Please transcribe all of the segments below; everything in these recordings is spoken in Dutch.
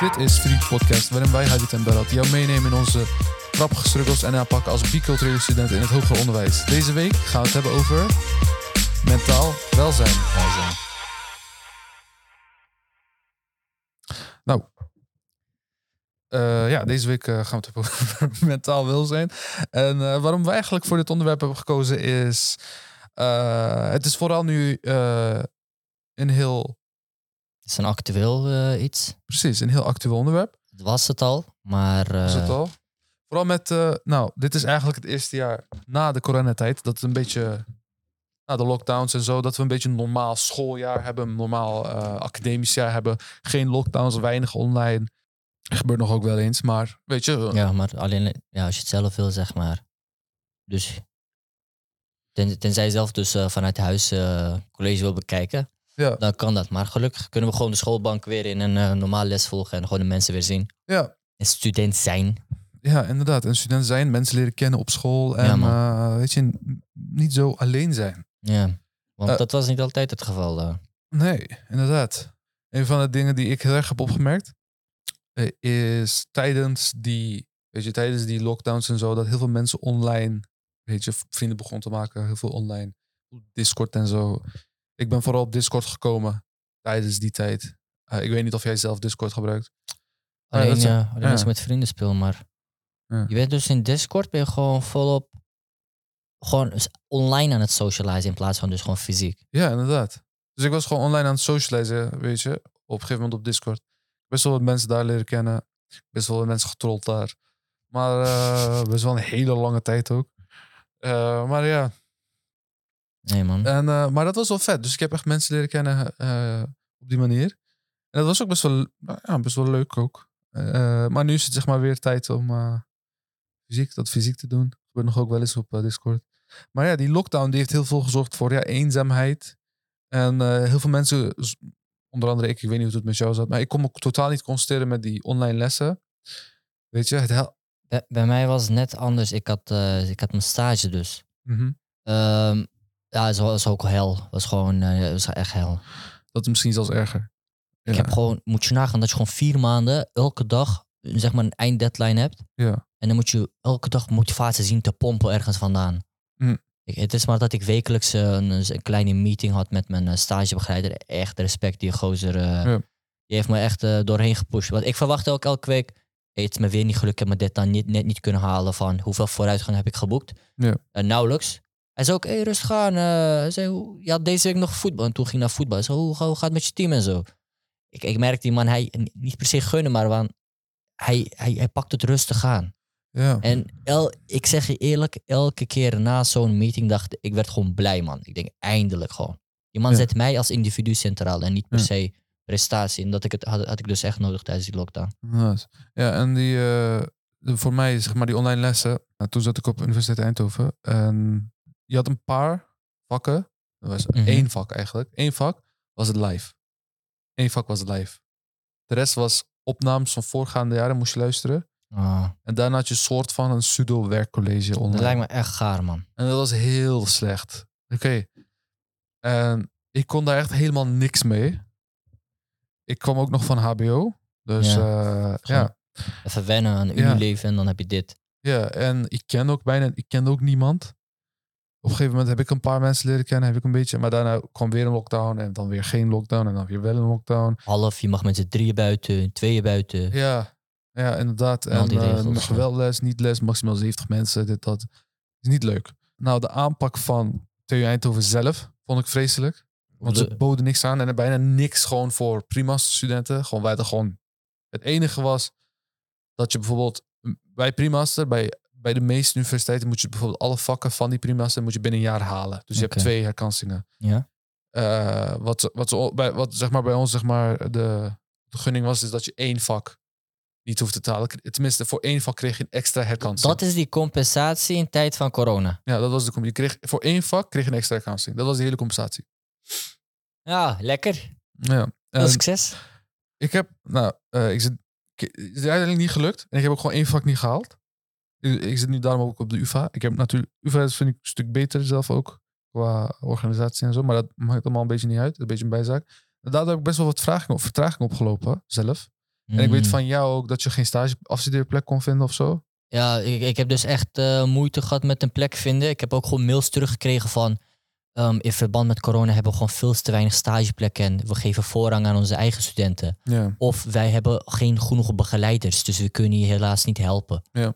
Dit is Freak Podcast, waarin wij, Hadid en Berat, jou meenemen in onze grappige struggles en aanpakken als biculturele studenten in het hoger onderwijs. Deze week gaan we het hebben over mentaal welzijn. Nou, uh, ja, deze week uh, gaan we het hebben over mentaal welzijn. En uh, waarom we eigenlijk voor dit onderwerp hebben gekozen is... het is vooral nu een heel het is een actueel uh, iets. Precies, een heel actueel onderwerp. Het was het al, maar... Uh... Was het al? Vooral met, uh, nou, dit is eigenlijk het eerste jaar na de coronatijd. Dat het een beetje, na de lockdowns en zo, dat we een beetje een normaal schooljaar hebben. Een normaal academisch jaar hebben. Geen lockdowns, weinig online. Dat gebeurt nog ook wel eens, maar weet je... Ja, maar alleen ja, als je het zelf wil, zeg maar. Dus ten, tenzij je zelf dus vanuit huis college wil bekijken ja. dan kan dat. Maar gelukkig kunnen we gewoon de schoolbank weer in een uh, normaal les volgen en gewoon de mensen weer zien. Ja. En student zijn. Ja, inderdaad. Een student zijn, mensen leren kennen op school en ja, uh, weet je, niet zo alleen zijn. Ja, want uh, dat was niet altijd het geval. Nee, inderdaad. Een van de dingen die ik heel erg heb opgemerkt is tijdens die, weet je, tijdens die lockdowns en zo, dat heel veel mensen online, weet je, vrienden begonnen te maken, heel veel online, Discord en zo. Ik ben vooral op Discord gekomen tijdens die tijd. Uh, ik weet niet of jij zelf Discord gebruikt. Alleen, uh, ja, alleen als ik met vrienden speel, maar je bent dus in Discord ben je gewoon volop gewoon online aan het socializen in plaats van dus gewoon fysiek. Ja, inderdaad. Dus ik was gewoon online aan het socializen, weet je, op een gegeven moment op Discord. Best wel wat mensen daar leren kennen. Best wel wat mensen getrold daar. Maar uh, best wel een hele lange tijd ook. Uh, maar ja, Nee, man. En, uh, maar dat was wel vet. Dus ik heb echt mensen leren kennen uh, op die manier. En dat was ook best wel, ja, best wel leuk ook. Uh, maar nu is het zeg maar weer tijd om fysiek, dat fysiek te doen. Ik ben nog ook wel eens op Discord. Maar ja, die lockdown die heeft heel veel gezorgd voor ja, eenzaamheid. En heel veel mensen, onder andere ik, ik weet niet hoe het met jou zat, maar ik kon me totaal niet concentreren met die online lessen. Weet je, het hel- bij, bij, mij was het net anders. Ik had, ik had mijn stage dus. Mm ja, het was ook hel. Het was gewoon, het was echt hel. Dat is misschien zelfs erger. Ik heb gewoon, moet je nagaan dat je gewoon vier maanden elke dag zeg maar een einddeadline hebt. Ja. En dan moet je elke dag motivatie zien te pompen ergens vandaan. Mm. Ik, het is maar dat ik wekelijks uh, een, een, kleine meeting had met mijn uh, stagebegeleider. Echt respect, die gozer. Uh, ja. Die heeft me echt doorheen gepusht. Want ik verwachtte ook elke week, hey, het is me weer niet gelukt. Ik heb me dit dan niet, net niet kunnen halen van hoeveel vooruitgang heb ik geboekt. Ja. nauwelijks. Hij zei ook, hey, rustig aan. Uh, hij zei, ja, deze week nog voetbal. En toen ging naar voetbal. Hij zei, hoe, hoe gaat het met je team en zo? Ik, ik merk die man, hij niet per se gunnen, maar want hij, hij, hij pakt het rustig aan. Ja. En el, ik zeg je eerlijk, elke keer na zo'n meeting dacht ik, werd gewoon blij, man. Ik denk, eindelijk gewoon. Die man zet mij als individu centraal en niet per se prestatie. En dat ik het, had, had ik dus echt nodig tijdens die lockdown. Ja, en die, uh, voor mij, zeg maar, die online lessen. Nou, toen zat ik op Universiteit Eindhoven. En je had een paar vakken. Dat was mm één vak eigenlijk. Eén vak was het live. Eén vak was het live. De rest was opnames van voorgaande jaren, moest je luisteren. Ah. En daarna had je een soort van een pseudo-werkcollege online. Dat lijkt me echt gaar, man. En dat was heel slecht. Oké. En ik kon daar echt helemaal niks mee. Ik kwam ook nog van HBO. Dus ja. Uh, ja. Even wennen aan uw leven en dan heb je dit. Ja, en ik ken ook bijna, ik kende ook niemand op een gegeven moment heb ik een paar mensen leren kennen, heb ik een beetje. Maar daarna kwam weer een lockdown en dan weer geen lockdown en dan weer wel een lockdown. Half, je mag met z'n drieën buiten, tweeën buiten. Ja, ja inderdaad. En, en uh, mag wel les, niet les, maximaal 70 mensen, dit, dat. Is niet leuk. Nou, de aanpak van TU Eindhoven zelf vond ik vreselijk. Want ze boden niks aan en er bijna niks gewoon voor prima studenten. Gewoon wij gewoon... Het enige was dat je bijvoorbeeld bij primaster, bij bij de meeste universiteiten moet je bijvoorbeeld alle vakken van die primaster moet je binnen een jaar halen. Dus je hebt twee herkansingen. Ja. Uh, wat, wat, bij, wat zeg maar bij ons zeg maar de, de gunning was, is dat je één vak niet hoeft te talen. Tenminste, voor één vak kreeg je een extra herkansing. Dat is die compensatie in tijd van corona. Ja, dat was de je kreeg Voor één vak kreeg je een extra herkansing. Dat was de hele compensatie. Ja, lekker. Ja. Veel succes. Ik heb, nou, uh, ik zit, het is uiteindelijk niet gelukt. En ik heb ook gewoon één vak niet gehaald. Ik zit nu daarom ook op de UvA. Ik heb natuurlijk, UvA vind ik een stuk beter zelf ook. Qua organisatie en zo. Maar dat maakt allemaal een beetje niet uit. Een beetje een bijzaak. Daardoor heb ik best wel wat vertraging, vertraging opgelopen zelf. En ik weet Mm. van jou ook dat je geen stage afstudeerplek kon vinden of zo. Ja, ik, ik heb dus echt eh, moeite gehad met een plek vinden. Ik heb ook gewoon mails teruggekregen van... ehm, in verband met corona hebben we gewoon veel te weinig stageplekken... en we geven voorrang aan onze eigen studenten. Ja. Of wij hebben geen genoeg begeleiders, dus we kunnen je helaas niet helpen. Ja.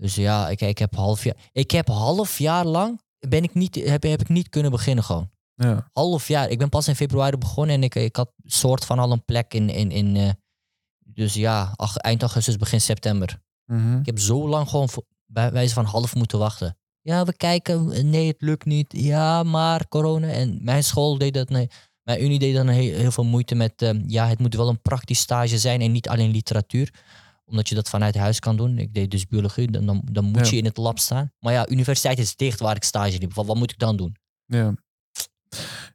Dus ja, ik, ik heb half jaar... Ik heb half jaar lang... Ben ik niet, heb, heb ik niet kunnen beginnen gewoon. Ja. Half jaar. Ik ben pas in februari begonnen en ik, ik had soort van al een plek in... in, in eh, dus ja, ach- eind augustus, begin september. Mhm. Ik heb zo lang gewoon voor- bij wijze van half moeten wachten. Ja, we kijken. Nee, het lukt niet. Ja, maar corona. En mijn school deed dat. Nee. Mijn unie deed dan heel, heel veel moeite met. ehm, ja, het moet wel een praktisch stage zijn en niet alleen literatuur. Omdat je dat vanuit huis kan doen. Ik deed dus biologie. Dan, dan, dan moet Ja. je in het lab staan. Maar ja, universiteit is dicht waar ik stage liep. Wat, wat moet ik dan doen? Ja.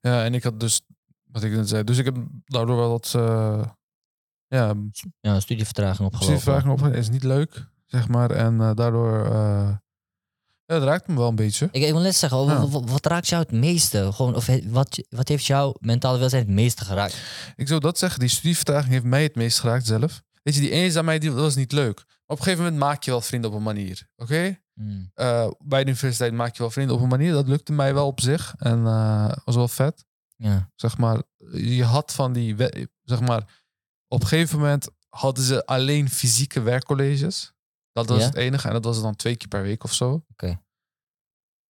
Ja, en ik had dus, wat ik net zei, dus ik heb daardoor wel wat, eh ja, Ja, studievertraging opgelopen. studievragen op. is niet leuk, zeg maar. En eh, daardoor, eh, ja, het raakt me wel een beetje. Ik, ik wil net zeggen, Ja. wat, wat, raakt jou het meeste? Gewoon, of wat, wat heeft jou mentale welzijn het meeste geraakt? Ik zou dat zeggen, die studievertraging heeft mij het meest geraakt zelf. Weet je, die eenzaamheid, die was niet leuk. Maar op een gegeven moment maak je wel vrienden op een manier, oké? Hmm. Eh, bij de universiteit maak je wel vrienden op een manier. Dat lukte mij wel op zich. En eh was wel vet. Ja. zeg maar, je had van die, zeg maar, op een gegeven moment hadden ze alleen fysieke werkcolleges. Dat was Ja? het enige. En dat was dan twee keer per week of zo. Oké.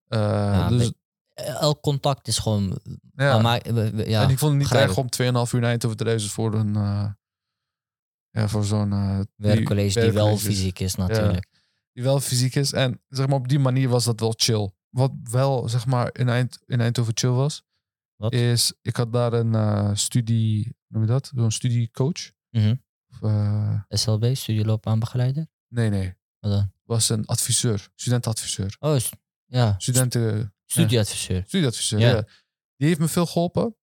Eh, Ja, dus, elk contact is gewoon. ja. Maar, ja, en ik vond het niet erg om 2,5 uur naar te reizen voor een, eh, ja, voor zo'n die- werkcollege die wel fysiek is natuurlijk. Die wel fysiek is. En zeg maar, op die manier was dat wel chill. Wat wel, zeg maar, in, Eind, in Eindhoven chill was, Wat? is, ik had daar een eh, studie, noem je dat? Zo'n studiecoach. Mhm. Of, eh, SLB, studieloopbaanbegeleider? Nee, nee. Wat dan? Was een adviseur, studentenadviseur. Oh, ja, Studenten, studieadviseur. studieadviseur, Ja. ja. Die heeft me veel geholpen.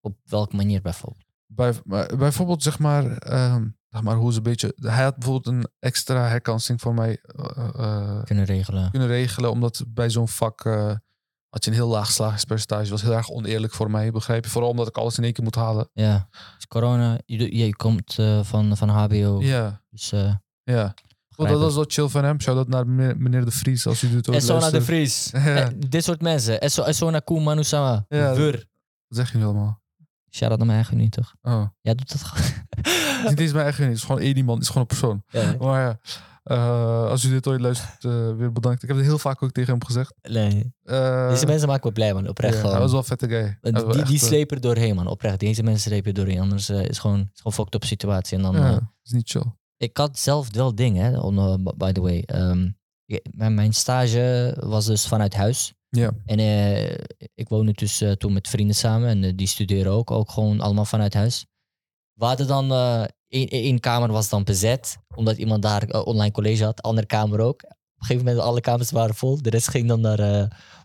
Op welke manier bijvoorbeeld? Bij, bijvoorbeeld, zeg maar, ehm, zeg maar, hoe ze een beetje... Hij had bijvoorbeeld een extra herkansing voor mij eh, eh, Kunnen regelen. kunnen regelen. Omdat bij zo'n vak eh, had je een heel laag slagingspercentage. was heel erg oneerlijk voor mij, begrijp je? Vooral omdat ik alles in één keer moet halen. Ja. Dus corona, je, doet- je komt eh, van, van HBO. Ja, Dus, eh ja. Goed, dat was wel chill van hem. Shout-out naar meneer, De Vries, als u dit ook Essona de. Vries. Ja. Eh, dit soort mensen. Esso- Essona Koeman Usama. Ja. Wur. Wat zeg je nu allemaal? Shout-out naar mijn eigen unie, toch? Oh, Jij doet dat gewoon. het is niet eens mijn eigen, het is gewoon één iemand, het is gewoon een persoon. Ja. Maar ja, eh, als u dit ooit luistert, eh, weer bedankt. Ik heb het heel vaak ook tegen hem gezegd. Nee. Eh, Deze mensen maken me blij, man. Oprecht ja, gewoon. hij was wel een vette guy. Die echt, die slepen er doorheen, man. Oprecht. Deze mensen slepen er doorheen. Anders is het gewoon, is gewoon fucked up situatie. En dan, ja, is niet chill. ik had zelf wel dingen, hè, on, by the way. Ehm, mijn stage was dus vanuit huis. Ja. En eh, ik woonde dus eh, toen met vrienden samen. En eh, die studeren ook. Ook gewoon allemaal vanuit huis. We dan... één, kamer was dan bezet. Omdat iemand daar online college had. Andere kamer ook. Op een gegeven moment alle kamers waren vol. De rest ging dan naar,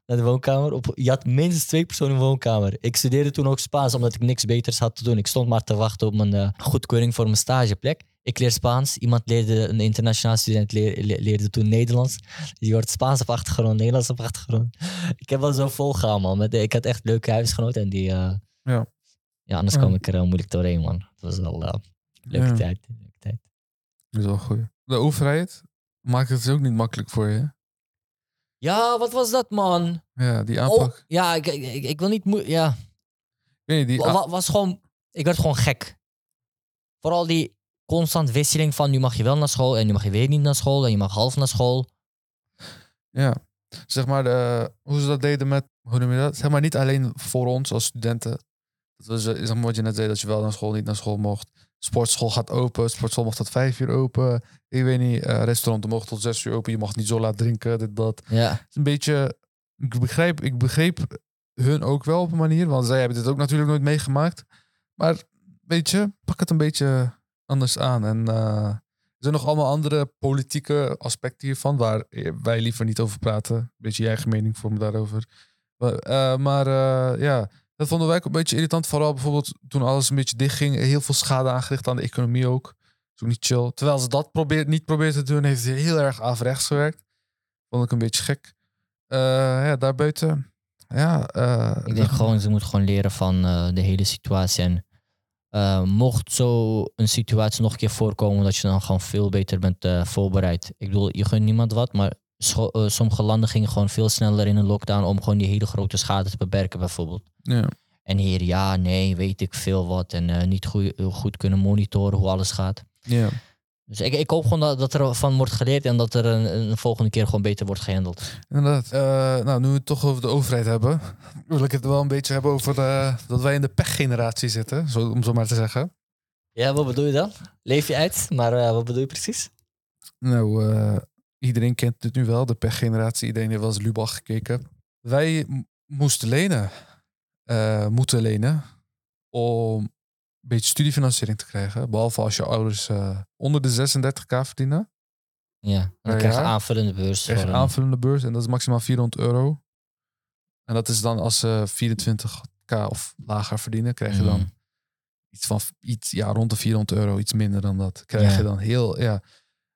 naar de woonkamer. Op, je had minstens twee personen in de woonkamer. Ik studeerde toen ook Spaans omdat ik niks beters had te doen. Ik stond maar te wachten op mijn goedkeuring voor mijn stageplek. Ik leer Spaans. Iemand leerde, een internationaal student leer- le- leerde toen Nederlands. Die wordt Spaans op achtergrond, Nederlands op achtergrond. Ik heb wel zo vol gaan, man. Met, ik had echt leuke huisgenoten en die... eh, Ja. Ja, anders Ja. kwam ik er heel moeilijk doorheen, man. Het was wel eh, leuke Ja. tijd. Leuke tijd. Dat is wel goed. De overheid maakt het ook niet makkelijk voor je. Ja, wat was dat, man? Ja, die Oh, aanpak. ja, ik, ik, wil niet... moe- Ja, niet, die was gewoon... Ik werd gewoon gek. Vooral die constant wisseling van nu mag je wel naar school en nu mag je weer niet naar school en je mag half naar school. Ja, zeg maar, de, hoe ze dat deden met, hoe noem je dat? Zeg maar niet alleen voor ons als studenten. Dat was, maar wat je net zei, dat je wel naar school, niet naar school mocht. Sportschool gaat open, sportschool mocht tot vijf uur open. Ik weet niet, eh restauranten mogen tot zes uur open. Je mag niet zo laat drinken, dit, dat. Ja, Het is een beetje, ik begrijp, ik begreep hun ook wel op een manier, want zij hebben dit ook natuurlijk nooit meegemaakt. Maar weet je, pak het een beetje anders aan. En eh, er zijn nog allemaal andere politieke aspecten hiervan, waar wij liever niet over praten. Een beetje je eigen mening voor me daarover. Maar, eh, maar eh, ja, dat vonden wij ook een beetje irritant. Vooral bijvoorbeeld toen alles een beetje dichtging. Heel veel schade aangericht aan de economie ook. Dat is ook niet chill. Terwijl ze dat probeert, niet probeert te doen, heeft ze heel erg averechts gewerkt. Vond ik een beetje gek. Ja, daarbuiten. Ja, ik denk gewoon, ze moeten gewoon leren van de hele situatie. En eh, mocht zo een situatie nog een keer voorkomen, dat je dan gewoon veel beter bent eh, voorbereid. Ik bedoel, je gunt niemand wat, maar eh, sommige landen gingen gewoon veel sneller in een lockdown om gewoon die hele grote schade te beperken, bijvoorbeeld. Ja. En hier, ja, nee, weet ik veel wat. En niet goed, goed kunnen monitoren hoe alles gaat. ja. Dus ik, ik hoop gewoon dat, dat er van wordt geleerd en dat er een, een volgende keer gewoon beter wordt gehandeld. Inderdaad. Eh, nou, nu we het toch over de overheid hebben, wil ik het wel een beetje hebben over eh, dat wij in de pechgeneratie zitten, zo, om zo maar te zeggen. Ja, wat bedoel je dan? Leef je uit, maar eh, wat bedoel je precies? Nou, iedereen kent het nu wel, de pechgeneratie. Iedereen heeft wel eens Lubach gekeken. Wij moesten lenen, moeten lenen, om een beetje studiefinanciering te krijgen. Behalve als je ouders onder de 36k verdienen. Ja, en dan Ja, krijg je aanvullende beurs. krijg je aanvullende beurs en dat is maximaal 400 euro. En dat is dan als ze 24k of lager verdienen, krijg je dan Mm. iets van iets, ja, rond de 400 euro, iets minder dan dat. Krijg Ja. je dan heel, ja.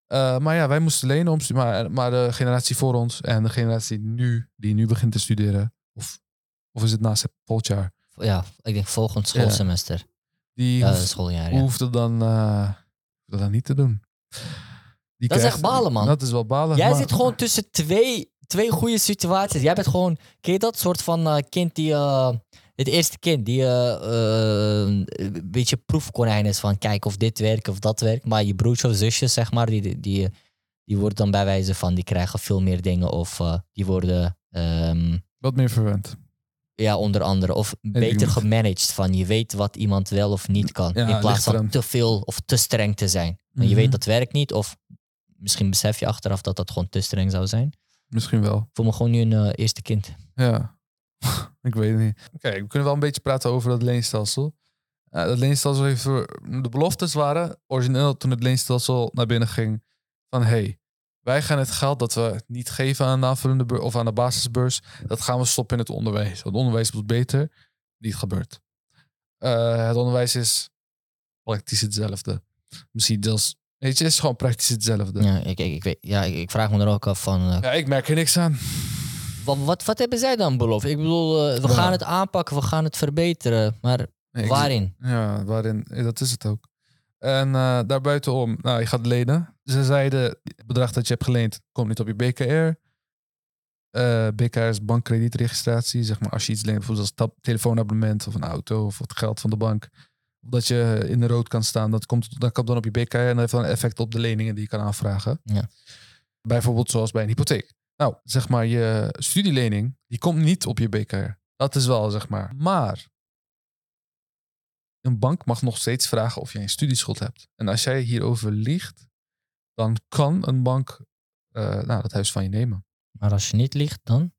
Eh, maar ja, wij moesten lenen om, maar, maar de generatie voor ons en de generatie nu, die nu begint te studeren, of, of is het na volgend jaar, Ja, ik denk volgend Ja. schoolsemester. die hoeft, schooljaar, ja. hoefde dan, dat dan niet te doen. Die Dat is echt balen, man. Dat is wel balen. Jij maar- zit gewoon tussen twee, twee goede situaties. Jij bent gewoon, ken je dat soort van eh, kind die, eh, het eerste kind die eh, een beetje proefkonijn is van kijk of dit werkt of dat werkt. Maar je broertje of zusje, zeg maar, die, die, die wordt dan bij wijze van, die krijgen veel meer dingen of die worden, ehm, Wat meer verwend. Ja, onder andere, of beter gemanaged van je weet wat iemand wel of niet kan. Ja, in plaats van te veel of te streng te zijn. En je Mhm. weet dat werkt niet of misschien besef je achteraf dat dat gewoon te streng zou zijn. Misschien wel. Ik voel me gewoon nu een eh, eerste kind. Ja, ik weet het niet. Kijk, we kunnen wel een beetje praten over dat leenstelsel. Eh, dat leenstelsel heeft voor, de beloftes waren origineel toen het leenstelsel naar binnen ging van hey, wij gaan het geld dat we niet geven aan de aanvullende beurs of aan de basisbeurs, dat gaan we stoppen in het onderwijs. Het onderwijs moet beter. Niet gebeurd. Eh, het onderwijs is praktisch hetzelfde. Misschien weet je, het is gewoon praktisch hetzelfde. Ja, Ja, ik, ik, ik, weet, ja, ik, ik vraag me er ook af van... eh, ik merk er niks aan. wat, wat, wat hebben zij dan beloofd? Ik bedoel, eh, we Ja. gaan het aanpakken, we gaan het verbeteren. Maar Nee, waarin? Ja, waarin, dat is het ook. En daarbuitenom, nou, je gaat lenen. Ze zeiden, het bedrag dat je hebt geleend komt niet op je BKR. Eh, BKR is bankkredietregistratie. Zeg maar, als je iets leent, bijvoorbeeld als telefoonabonnement of een auto of het geld van de bank. Of dat je in de rood kan staan, dat komt, dat komt dan op je BKR en dat heeft dan effect op de leningen die je kan aanvragen. Ja. Bijvoorbeeld zoals bij een hypotheek. Nou, zeg maar, je studielening, die komt niet op je BKR. Dat is wel, zeg maar. Maar een bank mag nog steeds vragen of jij een studieschuld hebt. En als jij hierover liegt, dan kan een bank eh, nou, dat huis van je nemen. Maar als je niet liegt, dan?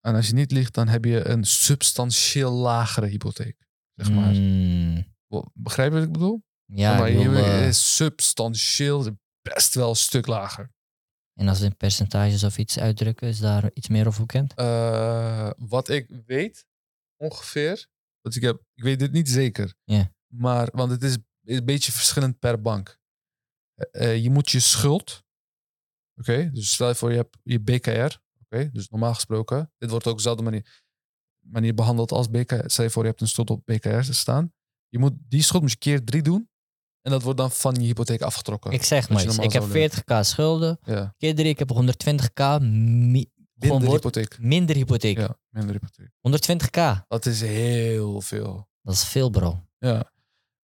En als je niet liegt, dan heb je een substantieel lagere hypotheek. Zeg maar. Mm, Begrijp je wat ik bedoel? ja, maar ik bedoel, je eh, is substantieel best wel een stuk lager. en als we in percentages of iets uitdrukken, is daar iets meer over bekend? Eh, wat ik weet, ongeveer. Want ik, heb, ik weet dit niet zeker. Maar, want het is, is een beetje verschillend per bank. Eh, eh, je moet je schuld. Oké, dus stel je voor je hebt je BKR. Oké, dus normaal gesproken. Dit wordt ook op dezelfde manier, manier behandeld als BKR. Stel je voor je hebt een schuld op BKR staan. Je moet die schuld moet je keer drie doen. En dat wordt dan van je hypotheek afgetrokken. Ik zeg maar Ik heb zou lenen. 40k schulden. ja, Keer drie, ik heb 120k. mi- gewoon minder hypotheek. minder hypotheek. Ja, minder hypotheek. 120k. Dat is heel veel. Dat is veel, bro. Ja.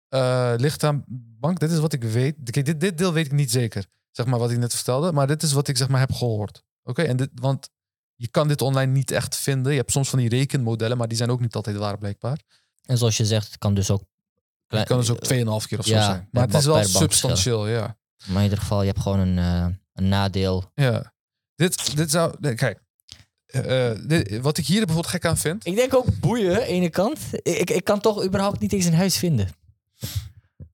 Eh, ligt aan bank. Dit is wat ik weet. Kijk, dit, dit deel weet ik niet zeker. Zeg maar wat ik net vertelde. Maar dit is wat ik zeg maar heb gehoord. Oké, en dit, want je kan dit online niet echt vinden. Je hebt soms van die rekenmodellen, maar die zijn ook niet altijd waar blijkbaar. En zoals je zegt, het kan dus ook... Het kan dus ook 2,5 keer of ja, zo zijn. Maar het is wel substantieel, ja. Maar in ieder geval, je hebt gewoon een, eh, een nadeel. ja. Dit, dit zou... nee, Kijk, eh, dit- wat ik hier bijvoorbeeld gek aan vind... Ik denk ook boeien, ene kant. Ik, ik kan toch überhaupt niet eens een huis vinden.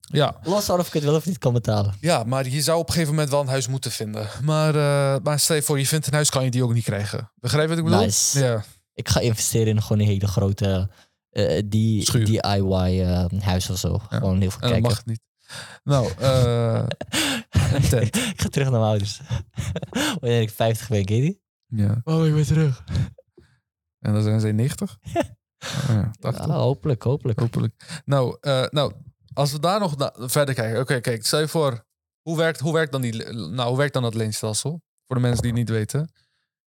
Ja, Los van of ik het wel of niet kan betalen. ja, maar je zou op een gegeven moment wel een huis moeten vinden. Maar, eh, maar stel je voor, je vindt een huis, kan je die ook niet krijgen. Begrijp je wat ik bedoel? Nice. Ja. Ik ga investeren in gewoon een hele grote eh, die, Schuur. DIY eh, huis of zo. Gewoon heel veel En dan kijken. mag het niet. Nou, eh, ik ga terug naar mijn ouders. Wanneer ik 50 ben, ken die? Ja. Oh, ik ben terug. En dan zijn ze 90? ja, 80. Ja, hopelijk, hopelijk. Hopelijk. Nou, eh, nou, als we daar nog verder kijken. Oké, kijk, stel je voor. Hoe werkt, hoe, werkt dan die, nou, hoe werkt dan dat leenstelsel? Voor de mensen die het niet weten.